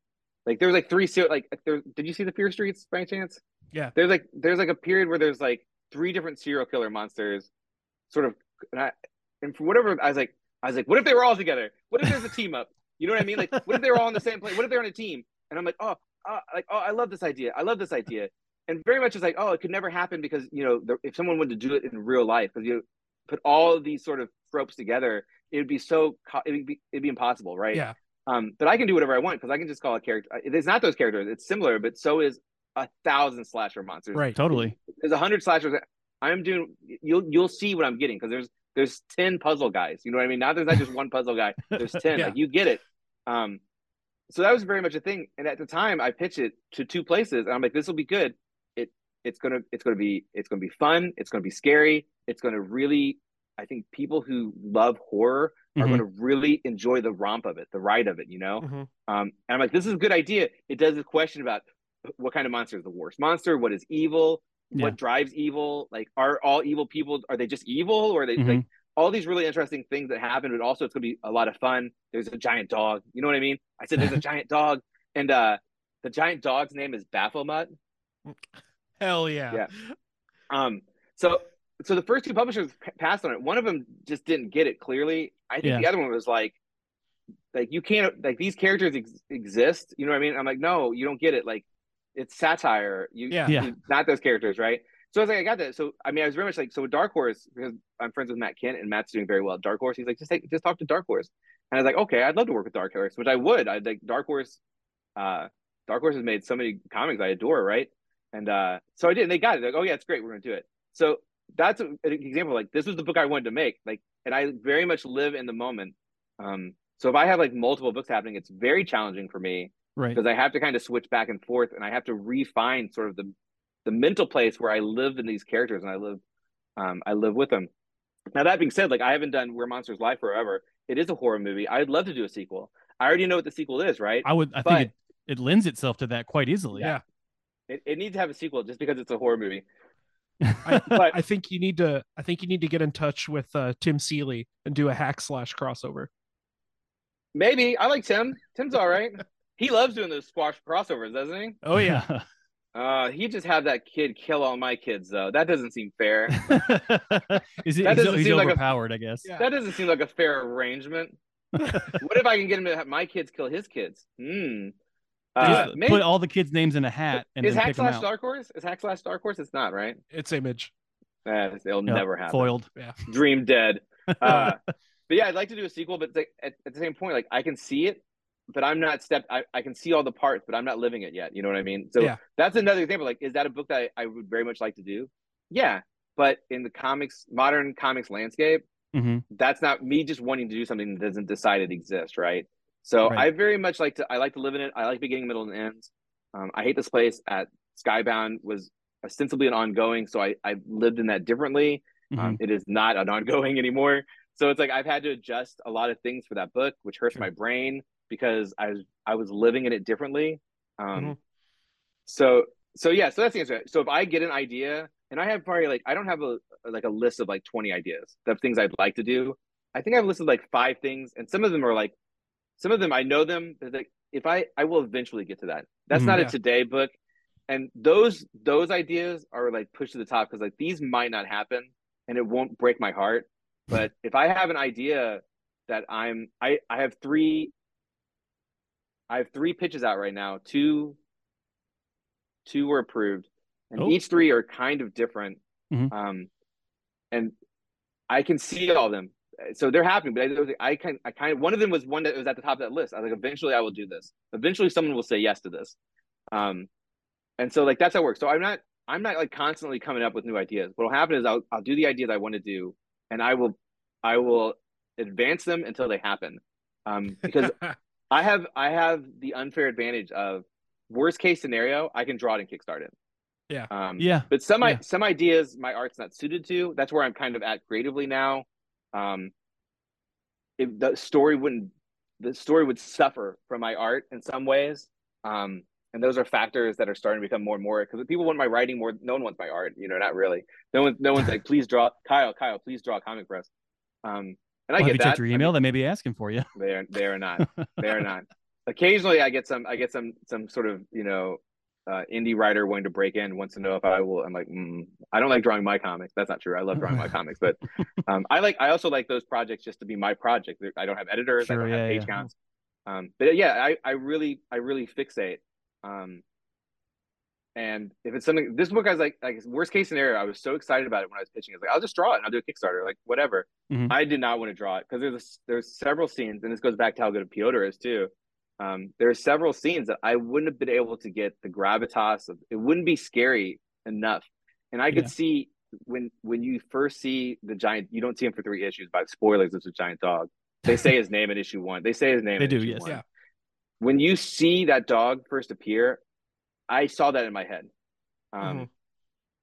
like there's like three like there did you see the Fear Streets by any chance? Yeah. There's like there's like a period where there's like three different serial killer monsters sort of and I and for whatever I was like I was like what if they were all together? What if there's a team up? You know what I mean? Like what if they were all on the same plane? What if they're on a team? And I'm like, "Oh, uh, like oh, I love this idea. I love this idea." And very much is like, "Oh, it could never happen because, you know, the, if someone wanted to do it in real life because you put all these sort of tropes together, it would be so it would be it'd be impossible, right? Yeah. Um, but I can do whatever I want because I can just call a character. It's not those characters. It's similar, but so is a thousand slasher monsters. Right. Totally. There's a hundred slashers. I'm doing. You'll you'll see what I'm getting because there's there's ten puzzle guys. You know what I mean? Now there's not just one puzzle guy. There's ten. Yeah. Like you get it. Um, so that was very much a thing. And at the time, I pitched it to two places, and I'm like, this will be good. It it's gonna it's gonna be it's gonna be fun. It's gonna be scary. It's gonna really. I think people who love horror are Mhm. going to really enjoy the romp of it, the ride of it, you know? Mhm. Um, and I'm like, this is a good idea. It does this question about what kind of monster is the worst monster? What is evil? Yeah. What drives evil? Like, are all evil people, are they just evil? Or are they Mhm. like all these really interesting things that happen? But also, it's going to be a lot of fun. There's a giant dog. You know what I mean? I said, there's a giant dog. And uh, the giant dog's name is Baphomet. Hell yeah. Yeah. Um, so so the first two publishers p- passed on it. One of them just didn't get it clearly. I think Yeah. the other one was like, like you can't like these characters ex- exist. You know what I mean? I'm like, no, you don't get it. Like, it's satire. You, Yeah. Yeah. you- not those characters, right? So I was like, I got that. So I mean, I was very much like, so Dark Horse because I'm friends with Matt Kindt and Matt's doing very well Dark Horse. He's like, just take, just talk to Dark Horse. And I was like, okay, I'd love to work with Dark Horse, which I would. I'd like Dark Horse. Uh, Dark Horse has made so many comics I adore, right? And uh, so I did, and they got it. Like, oh yeah, it's great. We're gonna do it. So that's a- an example. Like this was the book I wanted to make. Like, and I very much live in the moment. Um, so if I have like multiple books happening, it's very challenging for me Right. because I have to kind of switch back and forth, and I have to refine sort of the the mental place where I live in these characters, and I live, um, I live with them. Now that being said, like I haven't done Where Monsters Lie Forever. It is a horror movie. I'd love to do a sequel. I already know what the sequel is, right? I would. I But- think it, it lends itself to that quite easily. Yeah. It, it needs to have a sequel just because it's a horror movie. I, But- I think you need to I think you need to get in touch with uh, Tim Seeley and do a hack slash crossover. Maybe I like Tim. Tim's all right. he loves doing those squash crossovers, doesn't he? Oh yeah. Uh, he just had that kid kill all my kids, though. That doesn't seem fair. is it, That he's, doesn't he's seem like a- overpowered, I guess. Yeah. that doesn't seem like a fair arrangement. what if I can get him to have my kids kill his kids? Hmm. Uh, Just maybe, put all the kids' names in a hat and is then Hack slash out. Dark Horse? Is Hack slash Dark Horse? It's not, right? It's image. Eh, it'll Yep, never happen. Foiled. Yeah. Dream dead. Uh, but yeah, I'd like to do a sequel, but it's like, at, at the same point, like I can see it, but I'm not step. I, I can see all the parts, but I'm not living it yet. You know what I mean? So Yeah. that's another example. Like, is that a book that I, I would very much like to do? Yeah, but in the comics, modern comics landscape, hmm that's not me just wanting to do something that doesn't decide it exists, right? So Right. I very much like to. I like to live in it. I like beginning, middle, and ends. Um, I hate this place at Skybound was ostensibly an ongoing. So I I lived in that differently. Mhm. Um, it is not an ongoing anymore. So it's like I've had to adjust a lot of things for that book, which hurts Sure. my brain because I was I was living in it differently. Um, Mhm. so so yeah, so that's the answer. So if I get an idea, and I have probably like I don't have a like a list of like twenty ideas of things I'd like to do. I think I've listed like five things, and some of them are like some of them I know them. But like if I I will eventually get to that. That's Mhm. not Yeah. a today book, and those those ideas are like pushed to the top because like these might not happen, and it won't break my heart. But if I have an idea that I'm I I have three I have three pitches out right now. Two two were approved, and Oh. each three are kind of different. Mhm. Um, and I can see all of them, so they're happening. But I, I kind, I kind of one of them was one that was at the top of that list. I was like, eventually, I will do this. Eventually, someone will say yes to this. Um, and so like that's how it works. So I'm not, I'm not like constantly coming up with new ideas. What will happen is I'll, I'll do the ideas I want to do, and I will, I will advance them until they happen. Um, because I have I have the unfair advantage of worst case scenario, I can draw it and kickstart it. Yeah. Um, Yeah. But some Yeah. I, some ideas my art's not suited to. That's where I'm kind of at creatively now. Um, if the story wouldn't the story would suffer from my art in some ways. Um, and those are factors that are starting to become more and more because people want my writing more. No one wants my art, you know, not really. No one, no one's like, please draw Kyle, Kyle, please draw a comic for us. Um, and I Well, have you that. checked your I mean, email? they may be asking for you. they are they are not. They are not. Occasionally, I get some I get some some sort of you know uh, indie writer wanting to break in wants to know if I will. I'm like, mm, I don't like drawing my comics. That's not true. I love drawing my comics, but um, I like I also like those projects just to be my project. I don't have editors. I don't yeah, have page yeah. counts. Um, but yeah, I I really I really fixate. Um, and if it's something, this book I was like, like worst case scenario, I was so excited about it when I was pitching. I was like, I'll just draw it and I'll do a Kickstarter, like whatever. Mhm. I did not want to draw it because there's a, there's several scenes, and this goes back to how good a Piotr is too. Um, there are several scenes that I wouldn't have been able to get the gravitas of. It wouldn't be scary enough, and I could Yeah. see when when you first see the giant. You don't see him for three issues. By spoilers, it's a giant dog. They say his name in issue one. They say his name. They in do, issue yes. one. Yeah. When you see that dog first appear, I saw that in my head. Um, Mhm.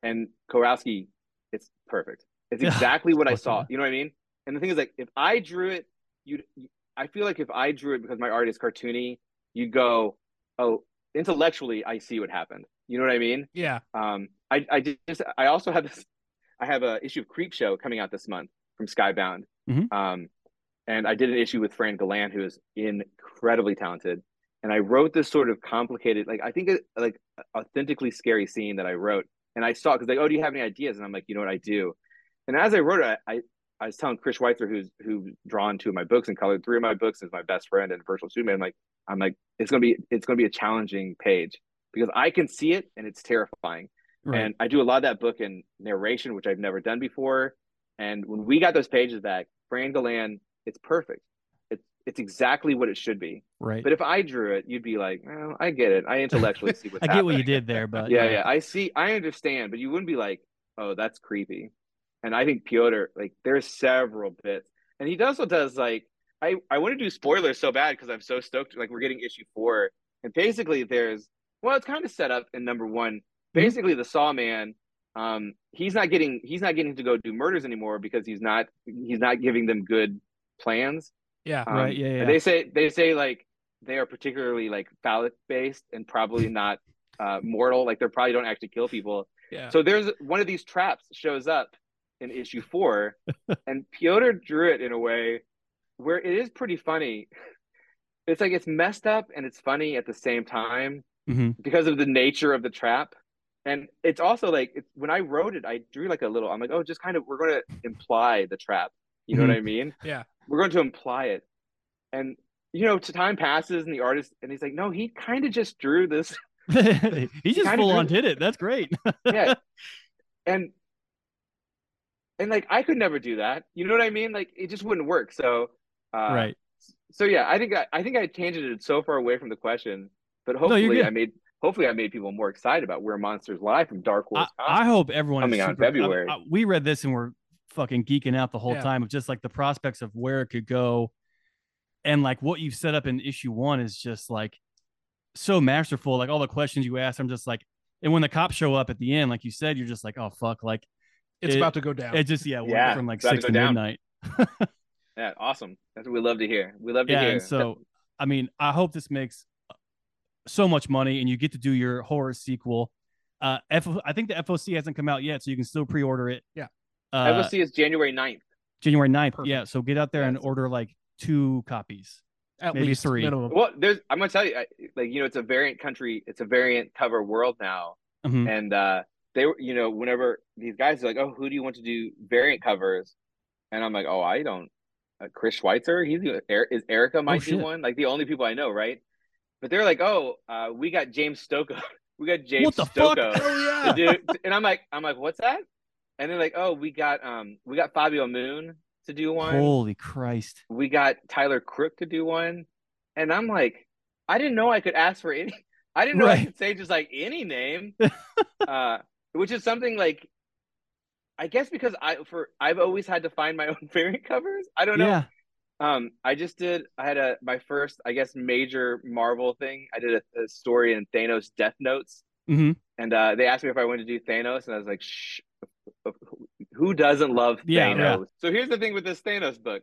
and Kowalski, it's perfect. It's exactly what I saw. You know what I mean? And the thing is, like, if I drew it, you, I feel like if I drew it because my art is cartoony, you go, oh, intellectually, I see what happened. You know what I mean? Yeah. Um, I, I just, I also have this, I have a issue of Creepshow coming out this month from Skybound. Mhm. Um, and I did an issue with Fran Galan, who is incredibly talented. And I wrote this sort of complicated, like I think, it, like authentically scary scene that I wrote. And I saw because like, oh, do you have any ideas? And I'm like, you know what, I do. And as I wrote it, I, I was telling Chris Schweizer, who's who's drawn two of my books and colored three of my books, is my best friend and virtual student. I'm like, I'm like, it's gonna be it's gonna be a challenging page because I can see it and it's terrifying. Right. And I do a lot of that book in narration, which I've never done before. And when we got those pages back, Fran Galan, it's perfect. It's exactly what it should be. right. But if I drew it, you'd be like, well, I get it. I intellectually see what's I get what you did there, but Yeah, yeah. I see I understand, but you wouldn't be like, oh, that's creepy. And I think Piotr, like, there's several bits. And he also does like I, I want to do spoilers so bad because I'm so stoked. Like we're getting issue four. And basically there's well, it's kind of set up in number one. Basically the Saw Man, um, he's not getting he's not getting to go do murders anymore because he's not he's not giving them good plans. Yeah. Um, Right, yeah, yeah. They say they say like they are particularly like phallic based and probably not uh, mortal. Like they probably don't actually kill people. Yeah. So there's one of these traps shows up in issue four, and Piotr drew it in a way where it is pretty funny. It's like it's messed up and it's funny at the same time Mhm. because of the nature of the trap. And it's also like it's, when I wrote it, I drew like a little. I'm like, oh, just kind of we're going to imply the trap. You know what I mean? Yeah. We're going to imply it, and you know, time passes and the artist, and he's like, no, he kind of just drew this he just full on did it. That's great. yeah and and like i could never do that you know what i mean like it just wouldn't work so uh right. so yeah i think i, I think i tangented it so far away from the question but hopefully good. i made hopefully i made people more excited about where monsters lie from dark I, horse I hope everyone Coming is out in super, I- February. I- we read this and we're fucking geeking out the whole Yeah. time of just like the prospects of where it could go, and like what you've set up in issue one is just like so masterful. Like all the questions you ask, I'm just like, And when the cops show up at the end, like you said, you're just like, oh fuck, like It's It- about to go down. it just yeah, went Yeah, from like about to six go to down. midnight. Yeah, awesome. That's what we love to hear. We love to Yeah, hear. and so I mean, I hope this makes so much money, and you get to do your horror sequel. Uh, F- I think the FOC hasn't come out yet, so you can still pre-order it. Yeah. Uh, FOC is January 9th. January 9th. Perfect. Yeah, so get out there and order like two copies. At maybe least three. minimum. Well, there's I'm gonna tell you, I, like you know, it's a variant country, it's a variant cover world now, Mhm. and uh, they were, you know, whenever these guys are like, "Oh, who do you want to do variant covers?" and I'm like, "Oh, I don't." Uh, Chris Schweizer, he's is Erica might do shit. one, like the only people I know, right? But they're like, "Oh, uh, we got James Stokoe, we got James what the fuck? Stokoe." oh to do, and I'm like, I'm like, what's that? And they're like, oh, we got um, we got Fabio Moon to do one. Holy Christ! We got Tyler Crook to do one, and I'm like, I didn't know I could ask for any. I didn't know I could say just like any name, uh, which is something like, I guess because I for I've always had to find my own variant covers. I don't know. Yeah, Um, I just did. I had a my first, I guess, major Marvel thing. I did a, a story in Thanos Death Notes, Mhm. and uh, they asked me if I wanted to do Thanos, and I was like, "Shh, who doesn't love Yeah, Thanos?" yeah. So here's the thing with this Thanos book,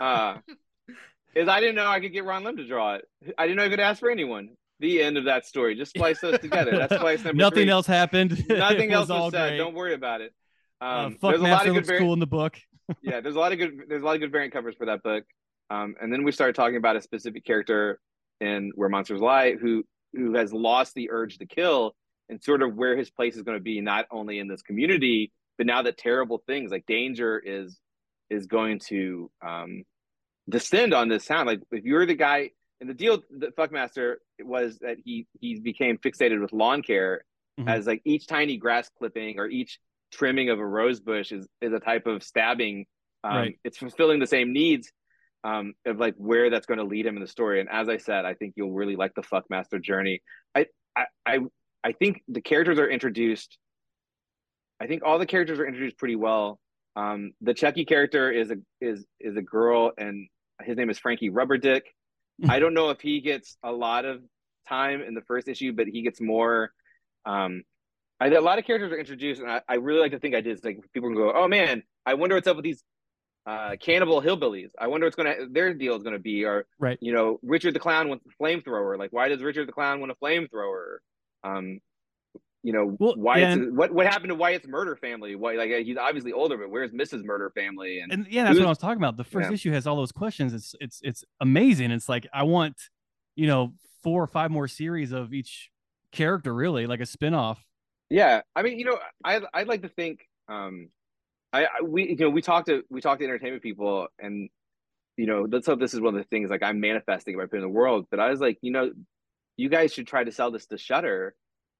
uh, is I didn't know I could get Ron Lim to draw it. I didn't know I could ask for anyone. The end of that story. Just splice those together. That's splice number nothing three. else happened. Nothing else was said. great. Don't worry about it. Uh, Um, fuck there's a lot of good vari- cool in the book. yeah, there's a lot of good there's a lot of good variant covers for that book. Um, and then we started talking about a specific character in Where Monsters Lie who who has lost the urge to kill and sort of where his place is going to be not only in this community but now that terrible things like danger is is going to um descend on this town like if you're the guy and the deal that Fuckmaster was that he he became fixated with lawn care Mhm. as like each tiny grass clipping or each trimming of a rose bush is is a type of stabbing. Um, Right. It's fulfilling the same needs um, of like where that's going to lead him in the story. And as I said, I think you'll really like the Fuckmaster journey. I I I, I think the characters are introduced. I think all the characters are introduced pretty well. Um, the Chucky character is a is is a girl, and his name is Frankie Rubberdick. I don't know if he gets a lot of time in the first issue, but he gets more. Um, I, a lot of characters are introduced, and I, I really like to think I did. Like people can go, "Oh man, I wonder what's up with these uh, cannibal hillbillies. I wonder what's gonna their deal is gonna be." Or Right. you know, Richard the Clown wants a flamethrower. Like, why does Richard the Clown want a flamethrower? Um, you know, Well, Wyatt's yeah, what what happened to Wyatt's murder family? Why like he's obviously older, but where's Mrs. Murder family? And, and yeah, that's Who's- what I was talking about. The first Yeah. issue has all those questions. It's it's it's amazing. It's like I want, you know, four or five more series of each character, really, like a spin-off. Yeah, I mean, you know, I I'd like to think, um, I, I we you know we talked to we talked to entertainment people, and you know, let's hope this is one of the things like I'm manifesting by putting in the world. But I was like, you know, you guys should try to sell this to Shudder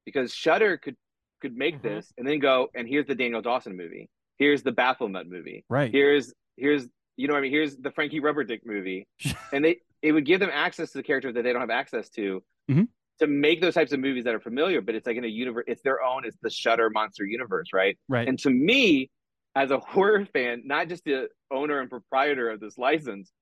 because Shudder could could make Mhm. this and then go and here's the Daniel Dawson movie, here's the Baphomet movie, Right. here's here's you know what I mean here's the Frankie Rubberdick movie, and they it would give them access to the characters that they don't have access to. Mhm. To make those types of movies that are familiar, but it's like in a universe, it's their own, it's the Shudder monster universe, right? Right. And to me, as a horror fan, not just the owner and proprietor of this license,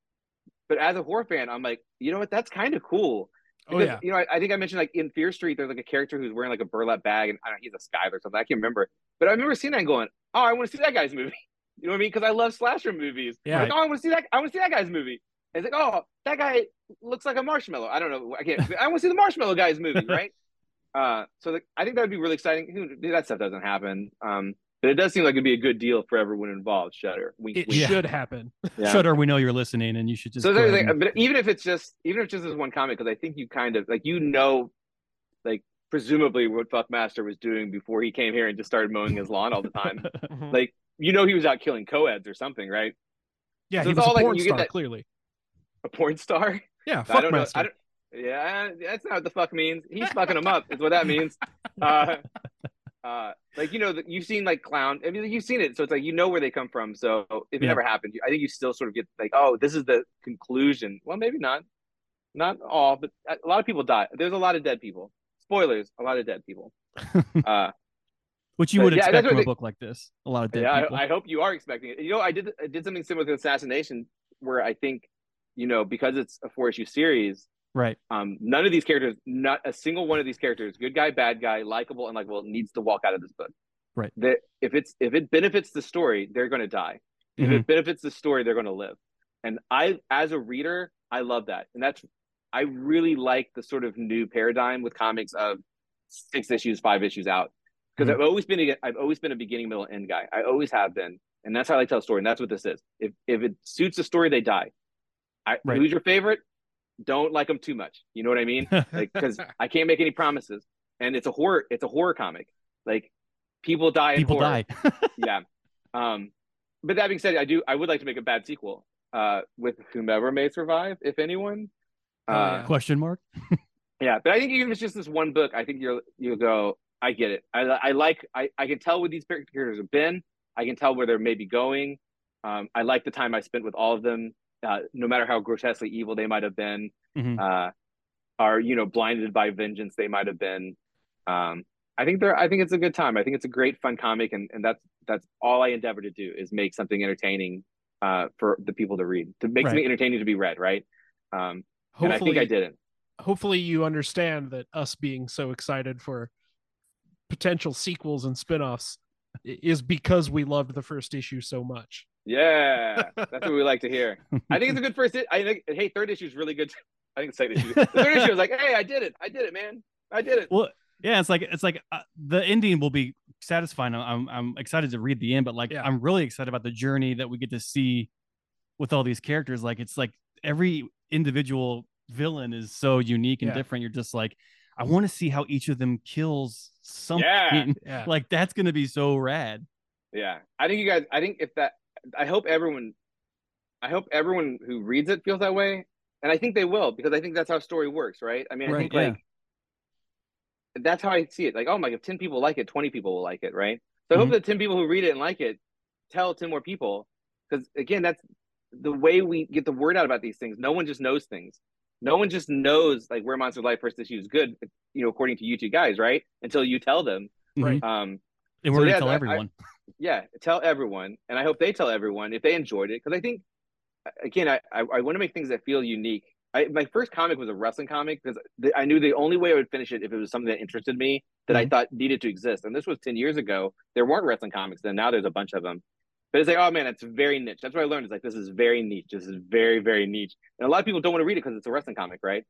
but as a horror fan, I'm like, you know what? That's kind of cool. Oh yeah. You know, I, I think I mentioned like in Fear Street, there's like a character who's wearing like a burlap bag, and I don't know, he's a Skyler or something. I can't remember, but I remember seeing that and going, oh, I want to see that guy's movie. You know what I mean? Because I love slasher movies. Yeah. Like, oh, I want to see that. I want to see that guy's movie. And it's like, oh, that guy looks like a marshmallow. I don't know. I can't. I want to see the marshmallow guy's movie, right? uh, so like, I think that would be really exciting. That stuff doesn't happen. Um, but it does seem like it'd be a good deal for everyone involved. Shudder. Wink, It wink. Yeah. should happen. Yeah. Shudder, we know you're listening, and you should just. So there's like, and- but even if it's just even if it's just this one comment, because I think you kind of like you know, like presumably what Fuckmaster was doing before he came here and just started mowing his lawn all the time. Mhm. like you know he was out killing co-eds or something, right? yeah, so he was all a like porn you get star, that- clearly. A porn star. Yeah, I. Fuckmaster. Yeah, that's not what the fuck means. He's fucking him up. Is what that means. Uh, uh, like you know, that you've seen like clown. I mean, you've seen it, so it's like you know where they come from. So if it Yeah. never happened, I think you still sort of get like, oh, this is the conclusion. Well, maybe not, not all, but a lot of people die. There's a lot of dead people. Spoilers: a lot of dead people. Uh, Which you would yeah, expect from a book like this. A lot of dead yeah, people. I, I hope you are expecting it. You know, I did I did something similar to Assassin Nation, where I think, you know, because it's a four issue series, Right. Um, none of these characters, not a single one of these characters, good guy, bad guy, likable, and like, likable, needs to walk out of this book. Right. That if it's if it benefits the story, they're going to die. If Mhm. it benefits the story, they're going to live. And I, as a reader, I love that, and that's I really like the sort of new paradigm with comics of six issues, five issues out. Because Mhm. I've always been a, I've always been a beginning, middle, end guy. I always have been, and that's how I tell a story. And that's what this is. If if it suits the story, they die. I, Right. Who's your favorite? Don't like them too much. You know what I mean? Like because I can't make any promises. And it's a horror. It's a horror comic. Like people die. People horror. die. yeah. Um, but that being said, I do. I would like to make a bad sequel. Uh, with whomever may survive, if anyone. Oh, Uh, yeah. Question mark. yeah, but I think even if it's just this one book, I think you'll you'll go. I get it. I I like. I I can tell where these characters have been. I can tell where they're maybe going. Um, I like the time I spent with all of them. Uh, no matter how grotesquely evil they might have been, Mhm. uh, are you know blinded by vengeance they might have been. Um, I think they're. I think it's a good time. I think it's a great fun comic, and and that's that's all I endeavor to do is make something entertaining uh, for the people to read. To make Right. something entertaining to be read, right? Um, and I hopefully, think I didn't. hopefully you understand that us being so excited for potential sequels and spin-offs is because we loved the first issue so much. Yeah, that's what we like to hear. I think it's a good first. i- I think hey, third issue is really good. I think the second issue. The third issue was like, hey, I did it. I did it, man. I did it. Well, yeah, it's like it's like uh, the ending will be satisfying. I'm I'm excited to read the end, but like Yeah. I'm really excited about the journey that we get to see with all these characters. Like it's like every individual villain is so unique and Yeah. different. You're just like, I want to see how each of them kills something. Yeah. Yeah. Like that's gonna be so rad. Yeah, I think you guys. I think if that, I hope everyone, I hope everyone who reads it feels that way, and I think they will because I think that's how story works, right? I mean, I Right, think yeah. like that's how I see it. Like, oh my, if ten people like it, twenty people will like it, right? So I hope Mhm. that ten people who read it and like it tell ten more people, because again, that's the way we get the word out about these things. No one just knows things. No one just knows like where Monsters Lie first issue is good, you know, according to you two guys, right? Until you tell them. Right. Mhm. Um, And So, we're gonna yeah, tell I- I- everyone. Yeah tell everyone and i hope they tell everyone if they enjoyed it because i think again i i, I want to make things that feel unique I, my first comic was a wrestling comic because I knew the only way I would finish it if it was something that interested me that I Mhm. thought needed to exist. And this was 10 years ago. There weren't wrestling comics then. Now there's a bunch of them. But it's like, oh man, it's very niche. That's what I learned. It's like, this is very niche. This is very, very niche. And a lot of people don't want to read it because it's a wrestling comic, right?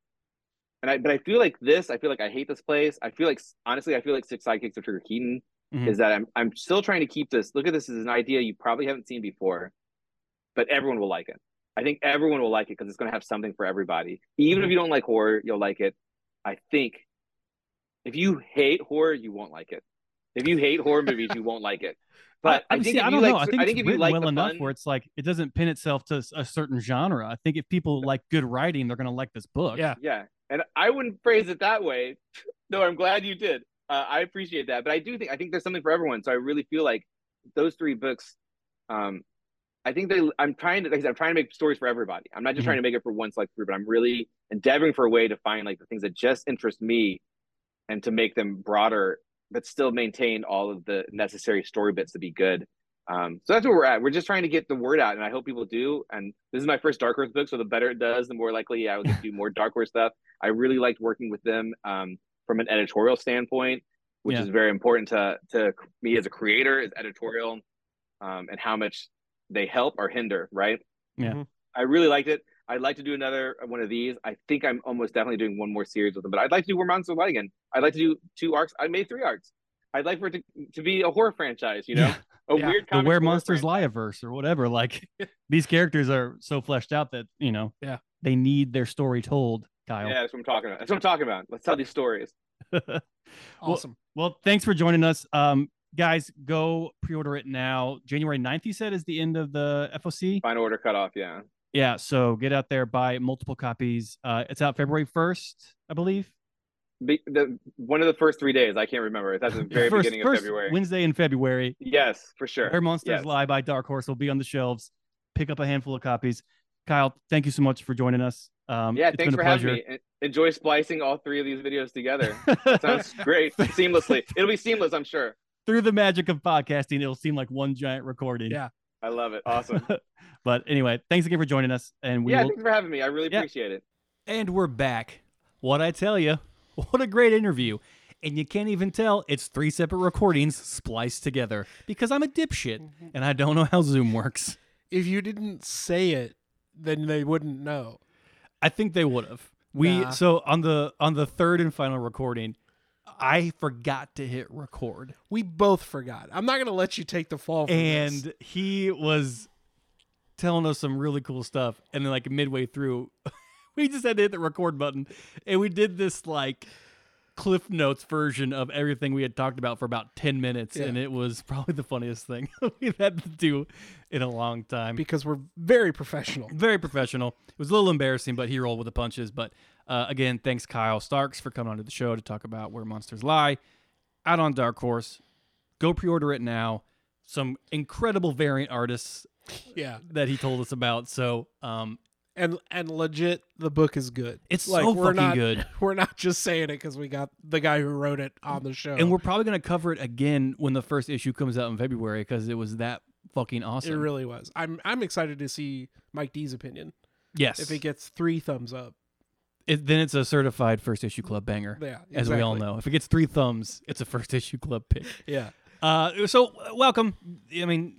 And I, but I feel like this, I feel like I hate this place. I feel like, honestly, I feel like Six Sidekicks of Trigger Keaton Mhm. is that I'm, I'm still trying to keep this. Look at this as an idea you probably haven't seen before, but everyone will like it. I think everyone will like it because it's going to have something for everybody. Even if you don't like horror, you'll like it. I think if you hate horror, you won't like it. If you hate horror movies, you won't like it. But I, I, think see, I don't like, know. I think, I think it's if you written like well enough fun, where it's like it doesn't pin itself to a certain genre. I think if people like good writing, they're gonna like this book. Yeah. yeah, and I wouldn't phrase it that way. No, I'm glad you did. Uh, I appreciate that, but I do think I think there's something for everyone. So I really feel like those three books. Um, I think they. I'm trying to. Like I said, I'm trying to make stories for everybody. I'm not just Mhm. trying to make it for one select group, but I'm really endeavoring for a way to find like the things that just interest me, and to make them broader, but still maintain all of the necessary story bits to be good. Um, so that's where we're at. We're just trying to get the word out, and I hope people do. And this is my first Dark Horse book, so the better it does, the more likely I will do more Dark Horse stuff. I really liked working with them um, from an editorial standpoint, which Yeah. is very important to to me as a creator, is editorial, um, and how much they help or hinder. Right? Yeah. Mhm. I really liked it. I'd like to do another one of these. I think I'm almost definitely doing one more series with them, but I'd like to do Where Monsters Lie again. I'd like to do two arcs. I made three arcs. I'd like for it to, to be a horror franchise, you know, Yeah. a Yeah. weird The Where Monsters franchise. Lie averse or whatever. Like these characters are so fleshed out that you know. Yeah. They need their story told, Kyle. Yeah, that's what I'm talking about. That's what I'm talking about. Let's tell these stories. Awesome. Well, thanks for joining us. Um, guys, go pre-order it now. January 9th, you said, is the end of the FOC. Final order cutoff. Yeah. Yeah, so get out there, buy multiple copies. Uh, it's out February 1st, I believe. Be, the, one of the first three days. I can't remember. That's the very first, beginning of first February. Wednesday in February. yes, for sure. Where Monsters Yes. Lie by Dark Horse will be on the shelves. Pick up a handful of copies. Kyle, thank you so much for joining us. Um, yeah, thanks been for pleasure. having me. Enjoy splicing all three of these videos together. Sounds great. Seamlessly. It'll be seamless, I'm sure. Through the magic of podcasting, it'll seem like one giant recording. Yeah. I love it. Awesome. but anyway, thanks again for joining us, and we yeah, will thanks for having me. I really Yeah. appreciate it. And we're back. What I tell you, what a great interview. And you can't even tell it's three separate recordings spliced together because I'm a dipshit Mm-hmm. and I don't know how Zoom works. If you didn't say it, then they wouldn't know. I think they would have. We Nah. so on the on the third and final recording, I forgot to hit record. We both forgot. I'm not gonna let you take the fall. For this. and he was telling us some really cool stuff and then like midway through we just had to hit the record button and we did this like cliff notes version of everything we had talked about for about 10 minutes Yeah. and it was probably the funniest thing we've had to do in a long time. Because we're very professional. very professional. It was a little embarrassing but he rolled with the punches. But uh, again thanks kyle starks for coming onto the show to talk about where monsters lie. Out on dark horse. Go pre-order it now. Some incredible variant artists Yeah, that he told us about. So um, and and legit, the book is good. it's like so we're fucking not good. we're not just saying it because we got the guy who wrote it on the show. And we're probably gonna cover it again when the first issue comes out in February because it was that fucking awesome it really was. I'm I'm excited to see Mike D's opinion. yes. If it gets three thumbs up, It- then it's a certified first issue club banger, yeah, as we all know. If it gets three thumbs, it's a first issue club pick. Yeah, Uh, so welcome. I mean,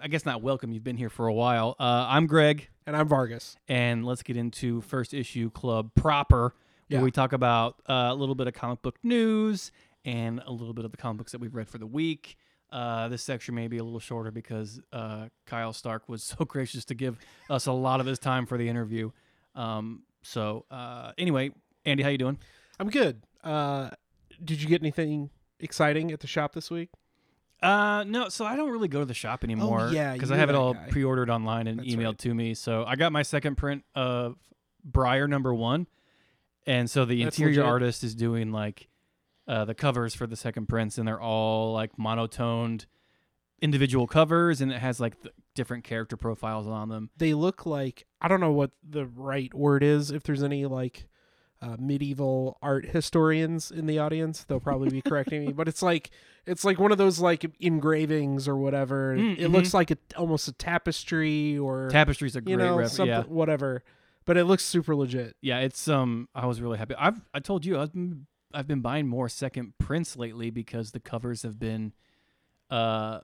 I guess not welcome. You've been here for a while. Uh, I'm Greg. And I'm Vargas. and let's get into first issue club proper where Yeah. we talk about uh, a little bit of comic book news and a little bit of the comic books that we've read for the week uh, this section may be a little shorter because uh, kyle stark was so gracious to give us a lot of his time for the interview um, so uh, anyway andy how you doing I'm good. Uh, did you get anything exciting at the shop this week? Uh, no, so I don't really go to the shop anymore. Oh, yeah, because you're I have it that all guy. pre-ordered online and That's emailed right. to me. So I got my second print of Briar number one, and so the That's interior legit. artist is doing like uh, the covers for the second prints, and they're all like monotoned individual covers, and it has like the different character profiles on them. They look like I don't know what the right word is. If there's any like uh, medieval art historians in the audience, they'll probably be correcting me. But it's like it's like one of those like engravings or whatever. Mm, It looks like a, almost a tapestry or Tapestry's a great you know ref- yeah. whatever. But it looks super legit. Yeah, it's um. I was really happy. I've I told you I've been I've been buying more second prints lately because the covers have been uh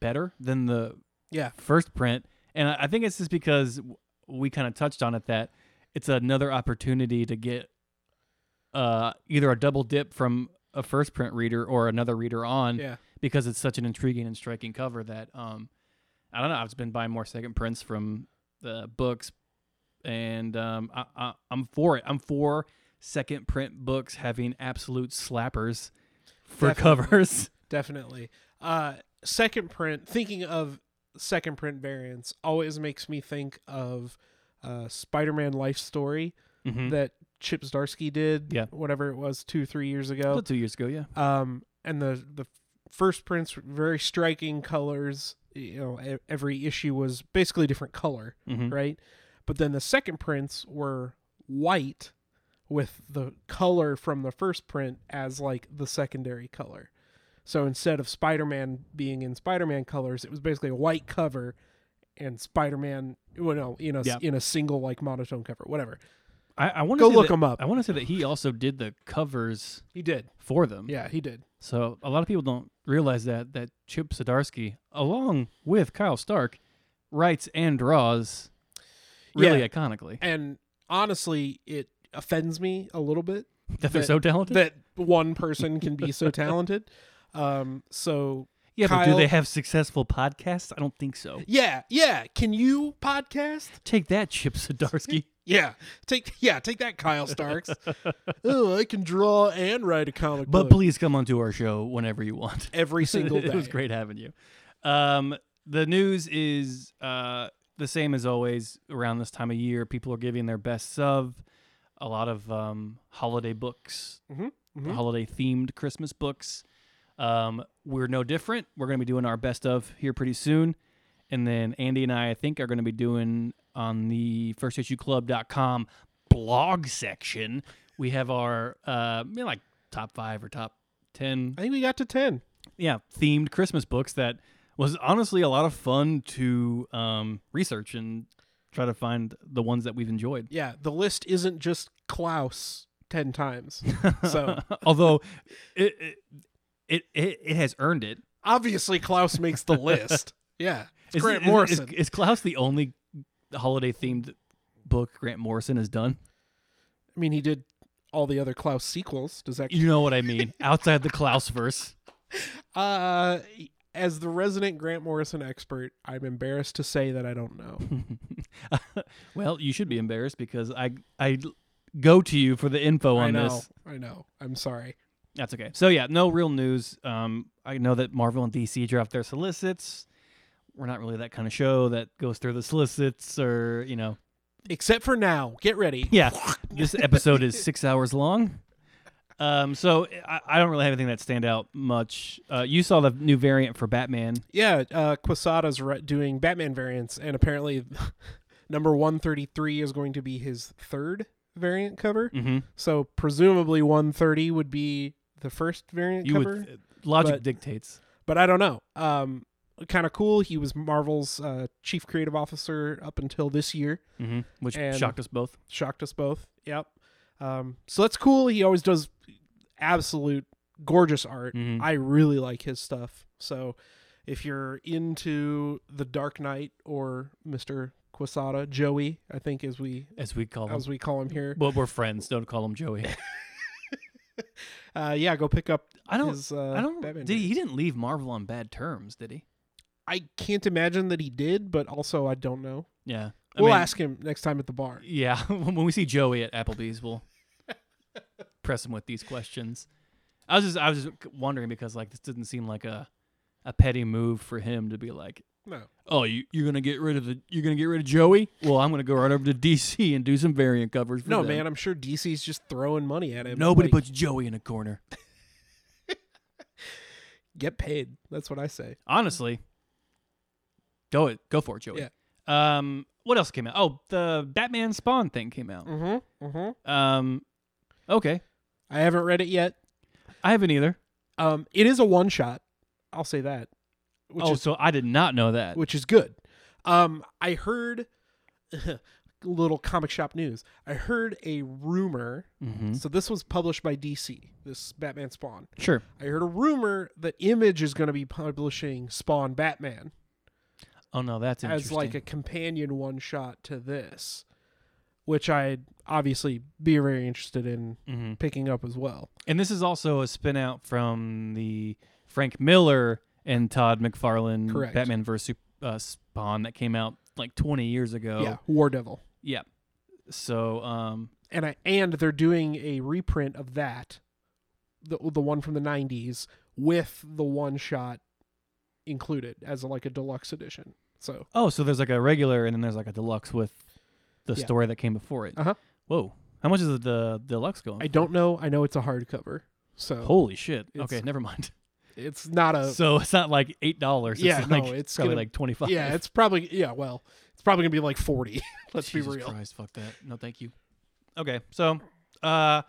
better than the Yeah, first print, and I, I think it's just because we kind of touched on it that it's another opportunity to get uh either a double dip from a first print reader or another reader on yeah. because it's such an intriguing and striking cover that um I don't know I've just been buying more second prints from the books and um I, I I'm for it I'm for second print books having absolute slappers for Definitely. covers Definitely. Uh, second print. Thinking of second print variants always makes me think of uh, Spider-Man Life Story mm-hmm. that Chip Zdarsky did. Yeah. whatever it was, two three years ago. About two years ago yeah Um, and the the first prints very striking colors. You know, every issue was basically a different color, mm-hmm. right? But then the second prints were white with the color from the first print as like the secondary color. So instead of Spider-Man being in Spider-Man colors, it was basically a white cover and Spider-Man, you know, Yeah. in a single like monotone cover, whatever. I, I want to Go look that, them up. I want to say that he also did the covers He did. for them Yeah, he did. So a lot of people don't realize that that Chip Zdarsky, along with Kyle Stark, writes and draws really Yeah. iconically. And honestly, it offends me a little bit That they're so talented. that one person can be so talented. Um, so yeah, but do they have successful podcasts? I don't think so. yeah, yeah. Can you podcast? Take that, Chip Zdarsky. Yeah, take yeah, take that, Kyle Starks. oh, I can draw and write a comic but book But please come onto our show whenever you want. every single day. it was great having you. Um, the news is uh, the same as always around this time of year. People are giving their best of. A lot of um, holiday books Mhm, mhm. holiday themed Christmas books. Um, we're no different. We're going to be doing our best of here pretty soon. And then Andy and I, I think, are going to be doing on the firstissueclub.com blog section. We have our, uh, you know, like top five or top 10 I think we got to ten. yeah themed christmas books that was honestly a lot of fun to um, research and try to find the ones that we've enjoyed. Yeah, the list isn't just Klaus ten times. So- although it, it it it it has earned it. Obviously, Klaus makes the list. Yeah, it's Is, Grant is- Morrison. Is, is Klaus the only holiday themed book Grant Morrison has done? I mean, he did all the other Klaus sequels. Does that? You know what I mean? Outside the Klaus verse. Uh, as the resident Grant Morrison expert, I'm embarrassed to say that I don't know. well, you should be embarrassed because I I go to you for the info I on know. this. I know. I'm sorry. That's okay. So yeah, no real news. Um, I know that Marvel and DC dropped their solicits. We're not really that kind of show that goes through the solicits, or you know, Except for now. Get ready. yeah. this episode is six hours long. Um, so I, I don't really have anything that stand out much. Uh, you saw the new variant for Batman. Yeah, uh, Quesada's re- doing Batman variants, and apparently, number 133 is going to be his third variant cover. Mm-hmm. So presumably 130 would be the first variant You cover. would logic but- dictates. but I don't know. Um, kind of cool. He was Marvel's uh, chief creative officer up until this year. Mm-hmm. Which shocked us both. Shocked us both. Yep. Um, so that's cool. He always does absolute gorgeous art. Mhm. I really like his stuff. So if you're into the Dark Knight or Mister Quesada, Joey, I think as we As we call him. as we call him here, Well, we're friends. Don't call him Joey. uh, yeah, go pick up. I don't. His, uh, I don't. Batman Did he, he didn't leave Marvel on bad terms, did he? I can't imagine that he did, but also I don't know. Yeah. I We'll mean, ask him next time at the bar. Yeah, when we see Joey at Applebee's, we'll press him with these questions. I was just I was just wondering because like this didn't seem like a a petty move for him to be like, No. oh, you you're gonna get rid of the you're gonna get rid of Joey? Well, I'm gonna go right over to DC and do some variant covers. For No, them." man, I'm sure DC's just throwing money at him. Nobody Like, puts Joey in a corner. get paid. That's what I say. Honestly, go it, go for it, Joey. Yeah. Um, what else came out? Oh, the Batman Spawn thing came out. Mm-hmm. Mm-hmm. Um, okay, I haven't read it yet. I haven't either. Um, it is a one shot. I'll say that. Which oh, is so I did not know that. which is good. Um, I heard little comic shop news. I heard a rumor. mm-hmm. So this was published by DC. This Batman Spawn. Sure. I heard a rumor that Image is going to be publishing Spawn Batman Oh no, that's as like a companion one shot to this, which I'd obviously be very interested in hmm picking up as well. And this is also a spin out from the Frank Miller and Todd McFarlane Correct. Batman vs uh, Spawn that came out like 20 years ago. Yeah, War Devil. Yeah. So, um, and I and they're doing a reprint of that, the the one from the '90s with the one shot included as like a deluxe edition. So oh, so there's like a regular and then there's like a deluxe with the Yeah. story that came before it. Uh-huh. Whoa. How much is the, the deluxe going? I don't know. I know it's a hardcover, so Holy shit. Okay, never mind. It's not a so it's not like $8. It's Yeah, like no, it's probably gonna- like 25 yeah. It's probably yeah. Well, it's probably gonna be like forty. Let's Jesus be real. Christ, fuck that. No, thank you. Okay, so uh,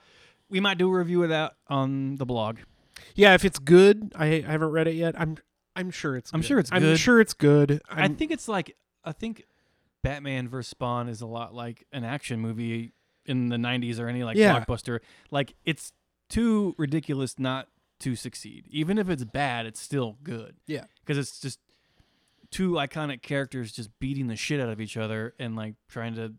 we might do a review of that on the blog. Yeah, if it's good, I, I haven't read it yet. I'm I'm sure it's. I'm good. sure it's I'm sure it's good. i I'm, think it's like I think Batman vs Spawn is a lot like an action movie in the 90s or any like Yeah. blockbuster. Like it's too ridiculous not to succeed. Even if it's bad, it's still good. Yeah. Because it's just two iconic characters just beating the shit out of each other and like trying to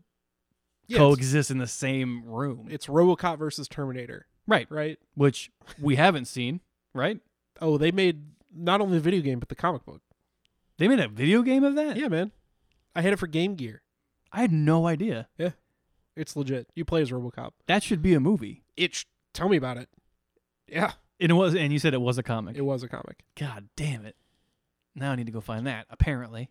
yeah, coexist in the same room. it's RoboCop versus Terminator, right. right? Which we haven't seen, right? Oh, they made not only the video game but the comic book. They made a video game of that? Yeah, man. I had it for Game Gear. I had no idea. Yeah. It's legit. You play as RoboCop. That should be a movie. It. Sh- tell me about it. Yeah, And it was and you said it was a comic. it was a comic. God damn it. Now I need to go find that, apparently.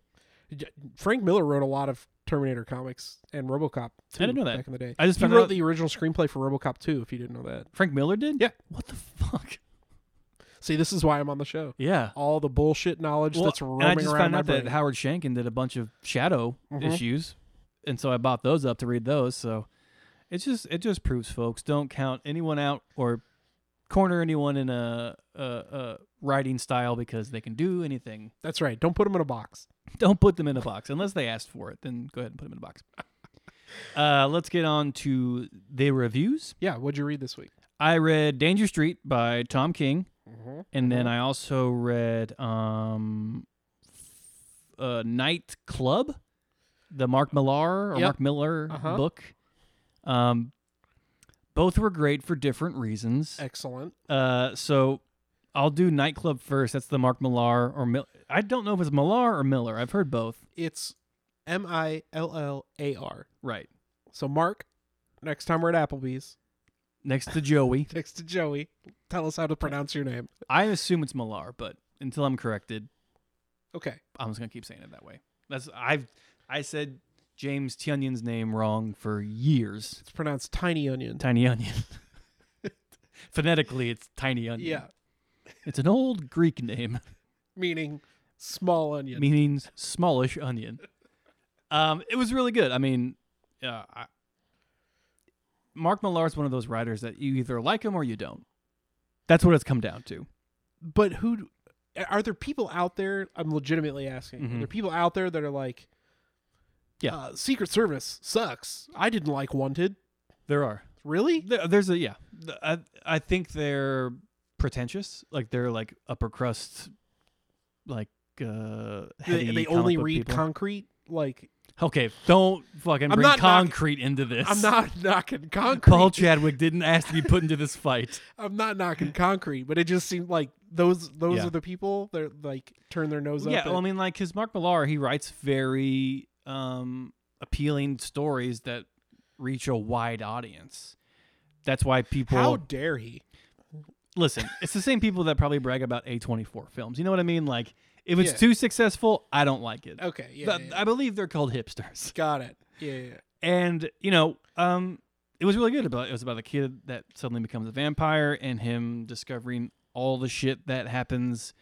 Frank Miller wrote a lot of Terminator comics and RoboCop. Too, I didn't know that. back in the day. I just He wrote out the original screenplay for RoboCop 2. If you didn't know that. Frank Miller did? Yeah. What the fuck? See, this is why I'm on the show. Yeah. All the bullshit knowledge Well, that's roaming I just around found my out brain. that Howard Chaykin did a bunch of shadow Mhm. issues. And so I bought those up to read those. So it's just it just proves folks don't count anyone out or corner anyone in a, a, a writing style because they can do anything. That's right. Don't put them in a box. Don't put them in a box unless they asked for it. Then go ahead and put them in a box. Uh, let's get on to the reviews. Yeah, what'd you read this week? I read Danger Street by Tom King, Mm-hmm. and then I also read um, uh, Night Club, the Mark Millar or Yep. Mark Miller Uh-huh. book. Um, both were great for different reasons. Excellent. Uh, so I'll do Nightclub first. That's the Mark Millar or Mil- I don't know if it's Millar or Miller. I've heard both. It's M I L L A R. Right. So Mark, next time we're at Applebee's, Next to Joey. next to Joey, tell us how to pronounce your name. I assume it's Millar, but until I'm corrected, Okay. I'm just gonna keep saying it that way. That's I've I said James Tynion's name wrong for years. It's pronounced tiny onion. Tiny onion. Phonetically, it's tiny onion. Yeah. It's an old Greek name. Meaning small onion. means smallish onion. Um, it was really good. I mean, uh, I, Mark Millar is one of those writers that you either like him or you don't. That's what it's come down to. but who are there people out there i'm legitimately asking are Mhm. there people out there that are like Yeah. uh, secret service sucks i didn't like wanted There are. really There, there's a yeah. I I think they're pretentious. Like they're like upper crust, like uh, they, they only read people. concrete like okay, don't fucking I'm bring not knock- concrete into this. i'm not knocking concrete Paul Chadwick didn't ask to be put into this fight. i'm not knocking concrete but it just seemed like those those Yeah. are the people that like turn their nose yeah, up well, I mean, like, because Mark Millar, he writes very um, appealing stories that reach a wide audience. That's why people how dare he listen. It's the same people that probably brag about A24 films. You know what I mean? Like, if it's Yeah. too successful, I don't like it. okay yeah, But yeah. I believe they're called hipsters. got it yeah, yeah, yeah. And you know, um, it was really good. About it was about a kid that suddenly becomes a vampire and him discovering all the shit that happens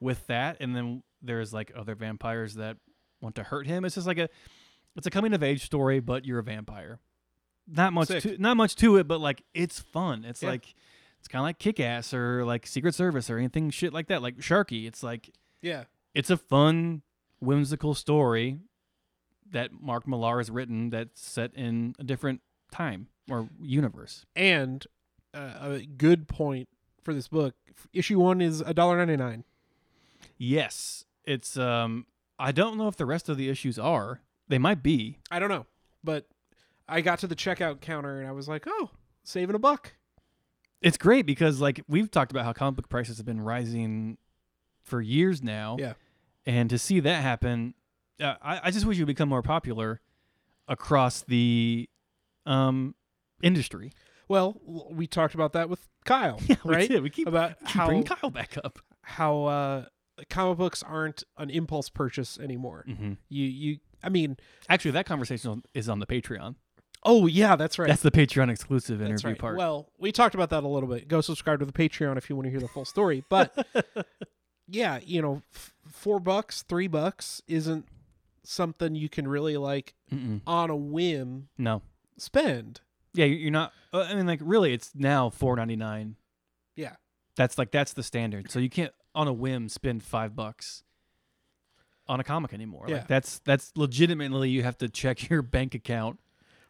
with that. And then there's like other vampires that want to hurt him. It's just like a, it's a coming of age story, but you're a vampire. Not much, Sick. to, not much to it, but like it's fun. It's Yeah. like, it's kind of like Kick Ass or like Secret Service or anything shit like that. Like Sharkey. It's like yeah it's a fun, whimsical story that Mark Millar has written that's set in a different time or universe. and uh, a good point for this book issue one is a dollar ninety nine Yes, it's um I don't know if the rest of the issues are. They might be. I don't know, but I got to the checkout counter and I was like, "Oh, saving a buck." It's great because like we've talked about how comic book prices have been rising for years now. Yeah. And to see that happen, uh, I, I just wish it would become more popular across the um industry. Well, we talked about that with Kyle, Yeah, we right? did. We keep, About keep how Kyle back up. how uh, comic books aren't an impulse purchase anymore. Mm-hmm. You you, I mean, Actually, that conversation is on the Patreon. oh yeah, that's right. That's the Patreon exclusive That's interview right. part. Well, we talked about that a little bit. Go subscribe to the Patreon if you want to hear the full story. But yeah, you know, f- four bucks, three bucks isn't something you can really like Mm-mm. on a whim no. spend. Yeah, you- you're not. uh, I mean, like, really, it's now four ninety nine. Yeah. That's like that's the standard. So you can't on a whim spend five bucks on a comic anymore. Yeah. Like that's that's legitimately you have to check your bank account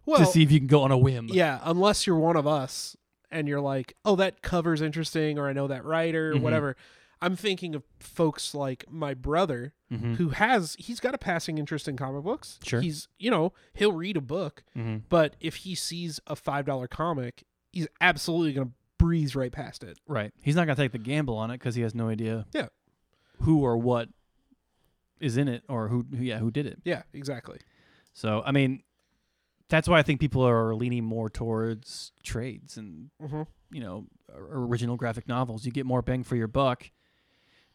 Well, to see if you can go on a whim. yeah, unless you're one of us and you're like, oh, that cover's interesting, or I know that writer, or Mhm. whatever. I'm thinking of folks like my brother Mm-hmm. who has he's got a passing interest in comic books. Sure. He's you know, he'll read a book, Mm-hmm. but if he sees a five dollar comic, he's absolutely gonna breeze right past it. Right. He's not gonna take the gamble on it because he has no idea. Yeah. Who or what is in it or who? who yeah. Who did it? Yeah, exactly. So I mean, that's why I think people are leaning more towards trades and Mm-hmm. you know original graphic novels. You get more bang for your buck.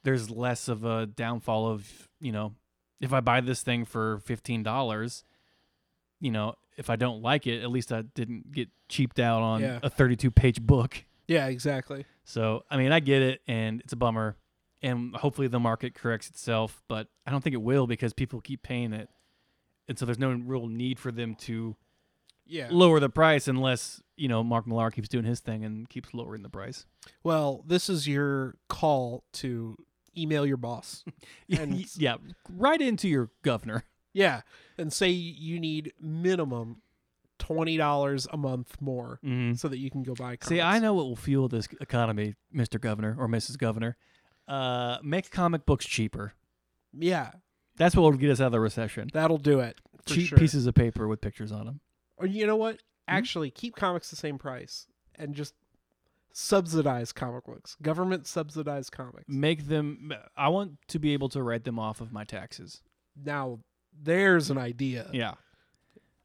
There's less of a downfall of you know if I buy this thing for fifteen dollars, you know if I don't like it, at least I didn't get cheaped out on Yeah. a 32 page book. Yeah, exactly. So I mean I get it, and it's a bummer. And hopefully the market corrects itself, but I don't think it will because people keep paying it, and so there's no real need for them to Yeah. lower the price unless you know Mark Millar keeps doing his thing and keeps lowering the price. Well, this is your call to email your boss. And- yeah, right into your governor. Yeah, and say you need minimum twenty dollars a month more Mm-hmm. so that you can go buy. Comics. See, I know what will fuel this economy, Mr. Governor or Mrs. Governor. Uh, make comic books cheaper. Yeah, That's what will get us out of the recession. that'll do it. Cheap sure. pieces of paper with pictures on them. Or you know what? Hmm? Actually, keep comics the same price and just subsidize comic books. Government subsidized comics. Make them. I want to be able to write them off of my taxes. Now, there's an idea. Yeah.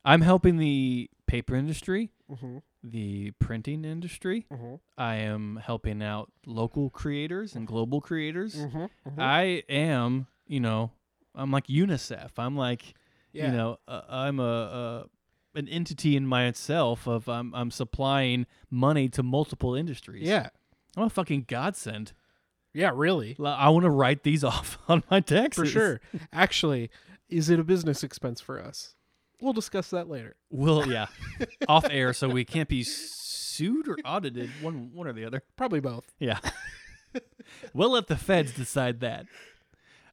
I'm helping the paper industry, hmm the printing industry. hmm I am helping out local creators and global creators. hmm I am, you know, I'm like UNICEF. I'm like, yeah. you know, uh, I'm a, a an entity in myself of I'm I'm supplying money to multiple industries. yeah. I'm a fucking godsend. Yeah, really. I want to write these off on my taxes For sure. Actually, is it a business expense for us? We'll discuss that later. Well, yeah, off air, so we can't be sued or audited. One one or the other. Probably both. Yeah. we'll let the feds decide that.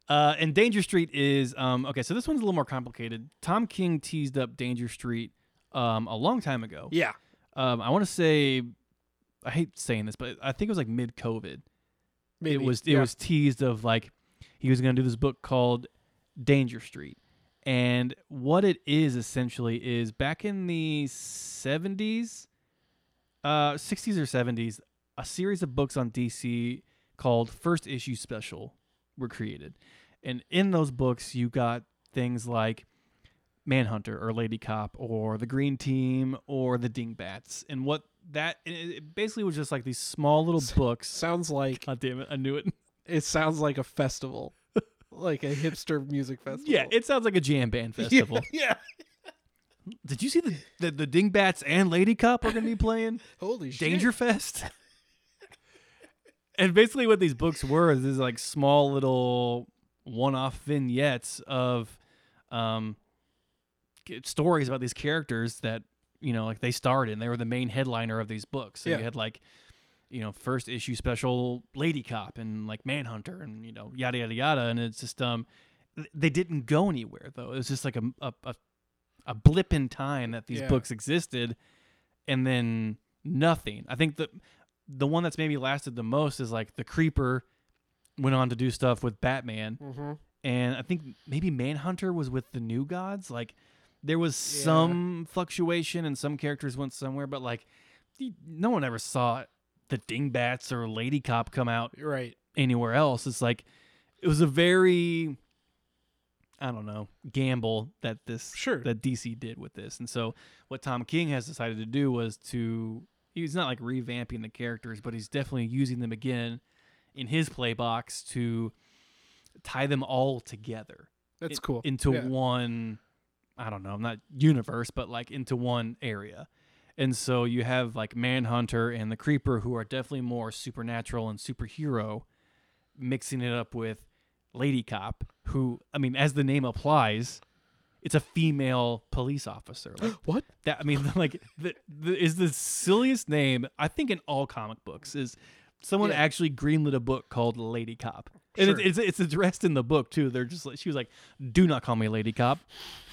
Uh, and Danger Street is um, okay. So this one's a little more complicated. Tom King teased up Danger Street um, a long time ago. Yeah. Um, I want to say, I hate saying this, but I think it was like mid COVID. It was it Yeah. was teased of like he was going to do this book called Danger Street. And what it is essentially is back in the 70s, uh 60s or 70s, a series of books on DC called First Issue Special were created. And in those books you got things like Manhunter or Lady Cop or the Green Team or the Dingbats. And what that it basically was just like these small little books. sounds like God damn it, I knew it. it sounds like a festival. Like a hipster music festival. Yeah, it sounds like a jam band festival. Yeah. Did you see the, the the Dingbats and Lady Cop are going to be playing Holy shit. Danger Fest? and basically, what these books were is these like small little one-off vignettes of um stories about these characters that you know like they starred in. They were the main headliner of these books. So Yeah. you had like you know first issue special Lady Cop and like Manhunter and you know yada yada yada. And it's just um they didn't go anywhere though. It was just like a a, a, a blip in time that these Yeah. books existed, and then nothing. I think the the one that's maybe lasted the most is like the Creeper went on to do stuff with Batman, Mm-hmm. and I think maybe Manhunter was with the New Gods. Like there was Yeah. some fluctuation, and some characters went somewhere, but like no one ever saw the Dingbats or Lady Cop come out Right. anywhere else. It's like it was a very I don't know gamble that this Sure. that DC did with this, and so what Tom King has decided to do was to he's not like revamping the characters, but he's definitely using them again in his play box to tie them all together That's in- cool. into Yeah. one I don't know, not universe, but like into one area. And so you have like Manhunter and the Creeper who are definitely more supernatural and superhero mixing it up with Lady Cop who I mean as the name applies it's a female police officer. Like What? that I mean like the, the is the silliest name I think in all comic books is someone Yeah. actually greenlit a book called Lady Cop. And it's, it's it's addressed in the book too. They're just like she was like, "Do not call me Lady Cop,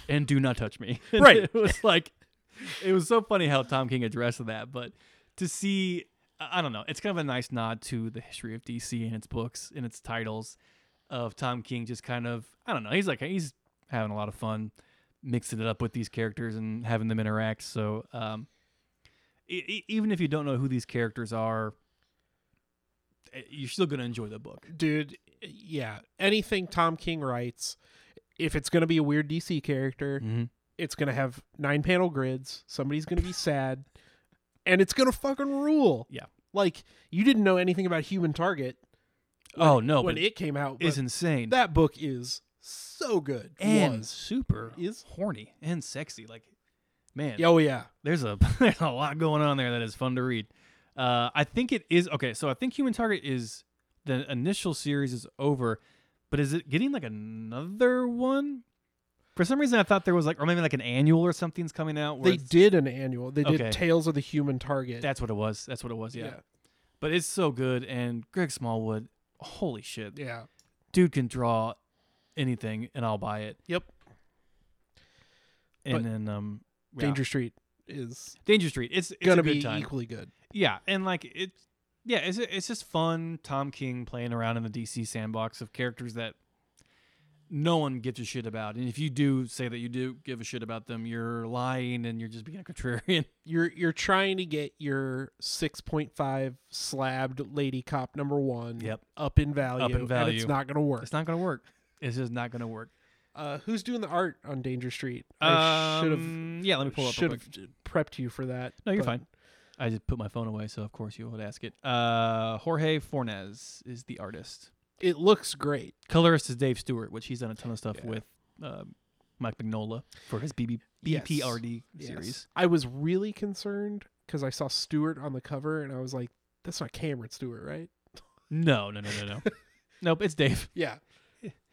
and do not touch me." And Right. It was like, it was so funny how Tom King addressed that. But to see, I don't know, it's kind of a nice nod to the history of DC and its books and its titles of Tom King. Just kind of, I don't know, he's like he's having a lot of fun mixing it up with these characters and having them interact. So, um, e- even if you don't know who these characters are, eh, you're still gonna enjoy the book. Dude, yeah. Anything Tom King writes, if it's going to be a weird DC character, Mm-hmm. It's going to have nine panel grids. Somebody's going to be sad. And it's going to fucking rule. Yeah. Like, you didn't know anything about Human Target Oh no, when but it came out. is insane that book is so good. and Was. super Is. horny and sexy. Like, man, Oh, yeah. there's a there's a lot going on there that is fun to read. Uh, I think it is okay. So I think Human Target is the initial series is over, but is it getting like another one? For some reason, I thought there was like, or maybe like an annual or something's coming out. Where They did an annual. They did Okay. Tales of the Human Target. That's what it was. That's what it was. Yeah. But it's so good, and Greg Smallwood, holy shit, Yeah. dude can draw anything, and I'll buy it. Yep. And But then um, yeah. Danger Street is Danger Street. It's, it's gonna a good be time. equally good. Yeah, and like it, yeah, it's it's just fun. Tom King playing around in the DC sandbox of characters that no one gives a shit about, and if you do say that you do give a shit about them, you're lying and you're just being a contrarian. You're you're trying to get your 6.5 slabbed lady cop number 1 Yep. up in value, Up in and value. it's not going to work. It's not gonna work. It's just not gonna work. Uh, who's doing the art on Danger Street? I should have Um, yeah, let me pull up. should have prepped you for that. No, you're fine. I just put my phone away, so of course you would ask it. Uh, Jorge Fornes is the artist. It looks great. Colorist is Dave Stewart, which he's done a ton of stuff Yeah. with uh, Mike Mignola for his BB, BPRD Yes. series. I was really concerned because I saw Stewart on the cover and I was like, "That's not Cameron Stewart, right?" No, no, no, no, no. nope, it's Dave. Yeah.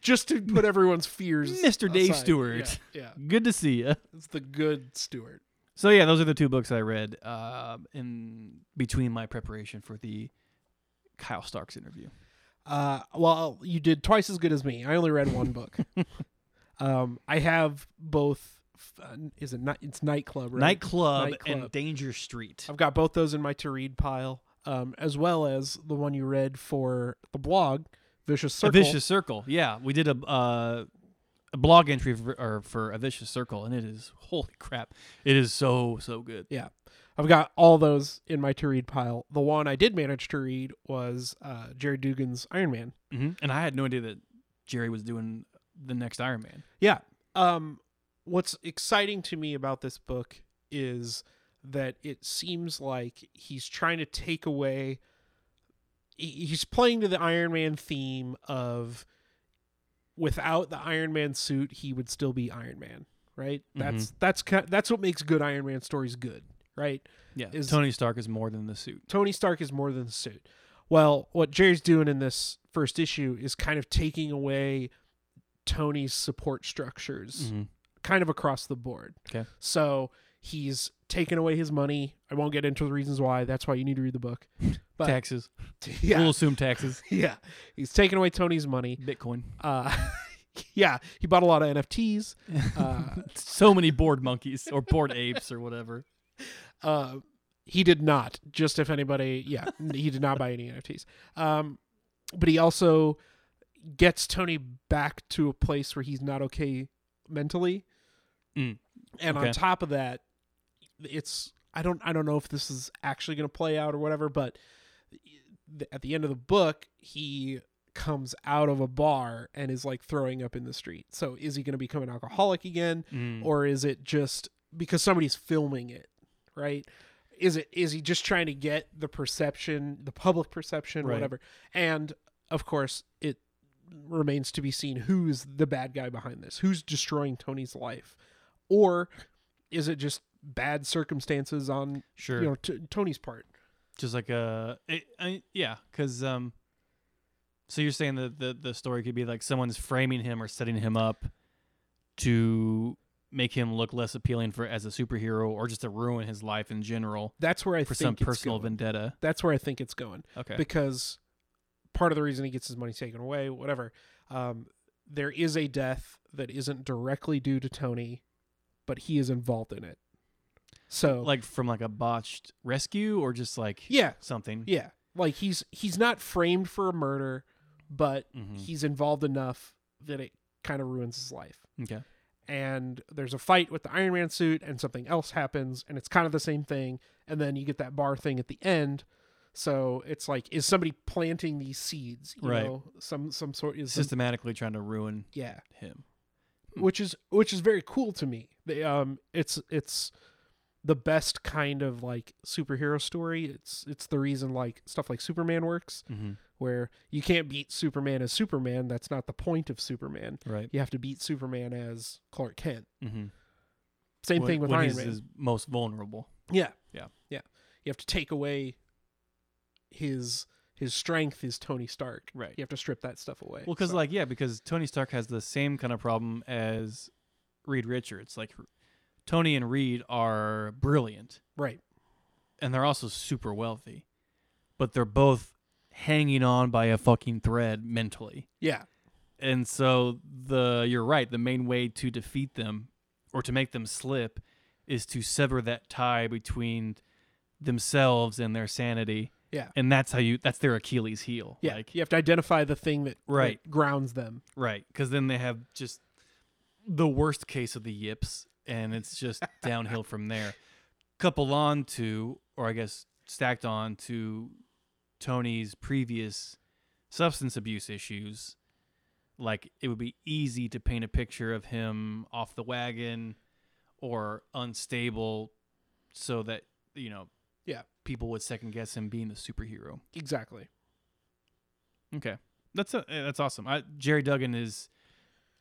Just to put everyone's fears, Mr. Dave aside. Stewart. Yeah, yeah, Good to see you. it's the good Stewart. So yeah, those are the two books I read uh, in between my preparation for the Kyle Starks interview. Uh, well, you did twice as good as me. I only read one book. um, I have both. Uh, is it night? It's nightclub, right? Nightclub, Nightclub. and Danger Street. I've got both those in my to read pile, um, as well as the one you read for the blog, Vicious A Circle. Vicious Circle. Yeah, we did a uh, a blog entry for, or for a Vicious Circle, and it is holy crap! It is so so good. Yeah. I've got all those in my to read pile. The one I did manage to read was uh, Gerry Duggan's Iron Man. hmm And I had no idea that Gerry was doing the next Iron Man. Yeah. Um, what's exciting to me about this book is that it seems like he's trying to take away. He's playing to the Iron Man theme of without the Iron Man suit, he would still be Iron Man, right? That's that's that's what makes good Iron Man stories good, right? Yeah, Is- Tony Stark is more than the suit. Tony Stark is more than the suit. Well, what Gerry's doing in this first issue is kind of taking away Tony's support structures Mm-hmm. kind of across the board. Okay. So he's taken away his money. I won't get into the reasons why. That's why you need to read the book. But taxes. yeah, We'll assume taxes. yeah, he's taken away Tony's money. Bitcoin. Uh, yeah, he bought a lot of NFTs. Uh, so many bored monkeys or bored apes or whatever. Uh, he did not. Just if anybody, yeah, he did not buy any NFTs. Um, but he also gets Tony back to a place where he's not okay mentally, Mm. and Okay. on top of that, it's I don't I don't know if this is actually going to play out or whatever, but th- at the end of the book, he comes out of a bar and is like throwing up in the street. So is he going to become an alcoholic again? Mm. or is it just because somebody's filming it right is it is he just trying to get the perception the public perception Right. whatever and of course it remains to be seen who's the bad guy behind this who's destroying tony's life or is it just bad circumstances on sure. you know t- tony's part just like a it, I, yeah because um so you're saying that the the story could be like someone's framing him or setting him up to make him look less appealing for as a superhero or just to ruin his life in general that's where i for think some personal going. vendetta that's where i think it's going okay because part of the reason he gets his money taken away, whatever, um, there is a death that isn't directly due to Tony, but he is involved in it. So, like from like a botched rescue or just like yeah, something yeah, like he's he's not framed for a murder, but Mhm. he's involved enough that it kind of ruins his life. okay And there's a fight with the Iron Man suit, and something else happens, and it's kind of the same thing. And then you get that bar thing at the end. So it's like, is somebody planting these seeds? You Right. know, some some sort is systematically trying to ruin yeah, him which is which is very cool to me. They, um, it's it's the best kind of like superhero story. It's it's the reason like stuff like Superman works, mm-hmm. Where you can't beat Superman as Superman. That's not the point of Superman. right You have to beat Superman as Clark Kent. mm-hmm. Same when, thing with when Iron he's Man. his most vulnerable Yeah. Yeah. Yeah. You have to take away his his strength is Tony Stark. right You have to strip that stuff away. Well, because So- like yeah, because Tony Stark has the same kind of problem as Reed Richards. Like Tony and Reed are brilliant, right. and they're also super wealthy, but they're both hanging on by a fucking thread mentally. Yeah. And so the you're right, the main way to defeat them or to make them slip is to sever that tie between themselves and their sanity. Yeah. And that's how you that's their Achilles heel. Yeah. Like you have to identify the thing that, that Right. grounds them. right, cuz then they have just the worst case of the yips and it's just downhill from there. Couple on to or I guess stacked on to Tony's previous substance abuse issues, like it would be easy to paint a picture of him off the wagon or unstable so that, you know, Yeah. people would second guess him being the superhero. Exactly. Okay. That's a, eh, that's awesome. I, Gerry Duggan is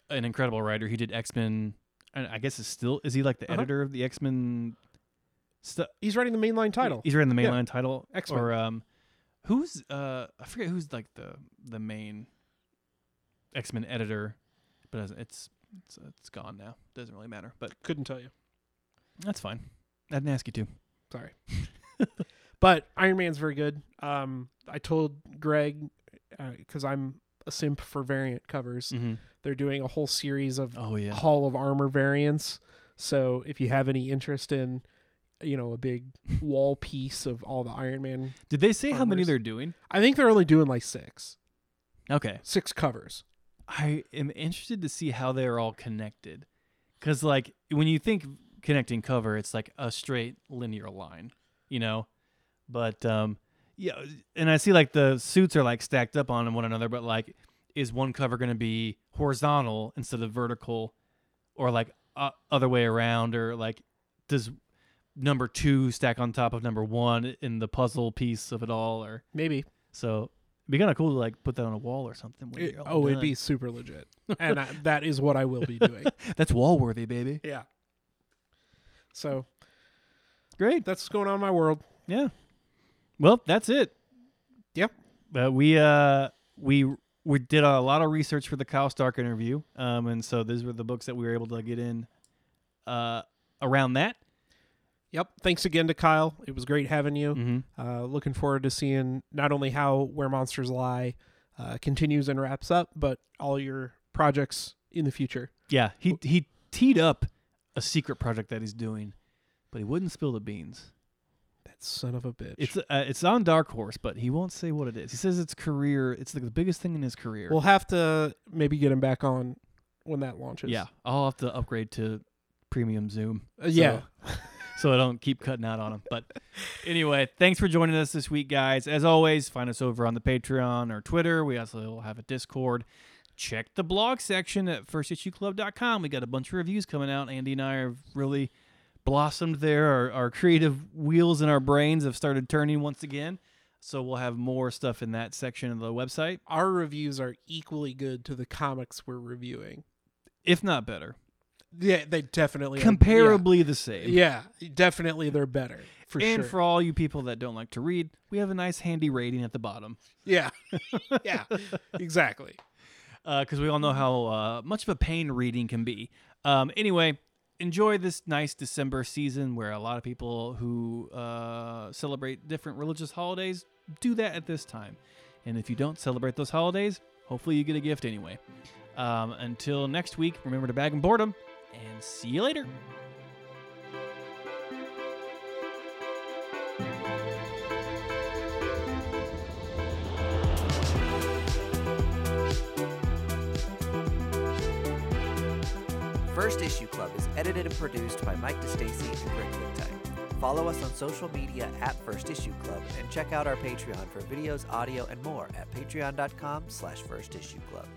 an incredible writer. He did X-Men and I guess is still is he like the Uh-huh. editor of the X-Men stuff? He's writing the mainline title. He's writing the Yeah. mainline title. X-Men. Or um, who's uh, I forget who's like the the main X Men editor, but it's it's it's, it's gone now. Doesn't really matter, but Couldn't tell you. that's fine. I didn't ask you to. Sorry. but Iron Man's very good. Um, I told Greg because I'm a simp for variant covers. Mm-hmm. They're doing a whole series of Oh yeah. Hall of Armor variants. So if you have any interest in, you know, a big wall piece of all the Iron Man, Did they say how many Armors. they're doing? I think they're only doing like six, Okay. six covers. I am interested to see how they're all connected, because like when you think connecting cover, it's like a straight linear line, you know. But um, yeah, and I see like the suits are like stacked up on one another, but like, is one cover going to be horizontal instead of vertical, or like uh, other way around, or like does number two stack on top of number one in the puzzle piece of it all, or Maybe. so. It'd be kind of cool to like put that on a wall or something. It- oh, it'd be super legit, and I, that is what I will be doing. That's wall worthy, baby. yeah. So Great. that's what's going on in my world. Yeah. Well, that's it. Yep. But we uh we we did a lot of research for the Kyle Stark interview, um, and so these were the books that we were able to get in uh around that. Yep. Thanks again to Kyle. It was great having you. Mm-hmm. Uh, looking forward to seeing not only how Where Monsters Lie uh, continues and wraps up, but all your projects in the future. Yeah, he he teed up a secret project that he's doing, but he wouldn't spill the beans. That son of a bitch. It's uh, it's on Dark Horse, but he won't say what it is. He says it's career. It's like the biggest thing in his career. we'll have to maybe get him back on when that launches. yeah, I'll have to upgrade to premium Zoom. Uh, yeah. so I don't keep cutting out on them. But anyway, thanks for joining us this week, guys. As always, find us over on the Patreon or Twitter. We also have a Discord. Check the blog section at firstissueclub.com. We got a bunch of reviews coming out. Andy and I have really blossomed there. Our, our creative wheels in our brains have started turning once again. So we'll have more stuff in that section of the website, Our reviews are equally good to the comics we're reviewing. if not better. Yeah, they definitely are. Comparably the same. Yeah, yeah definitely they're better for and sure. for all you people that don't like to read, we have a nice handy rating at the bottom. yeah, yeah, exactly. because we all know how uh, much of a pain reading can be. Um, anyway, enjoy this nice December season where a lot of people who uh, celebrate different religious holidays do that at this time. And if you don't celebrate those holidays, hopefully you get a gift anyway. Um, until next week, remember to bag and boredom, and see you later. First Issue Club is edited and produced by Mike DeStacy and Greg Lichtite. Follow us on social media at First Issue Club and check out our Patreon for videos, audio, and more at patreon.com slash First Issue Club.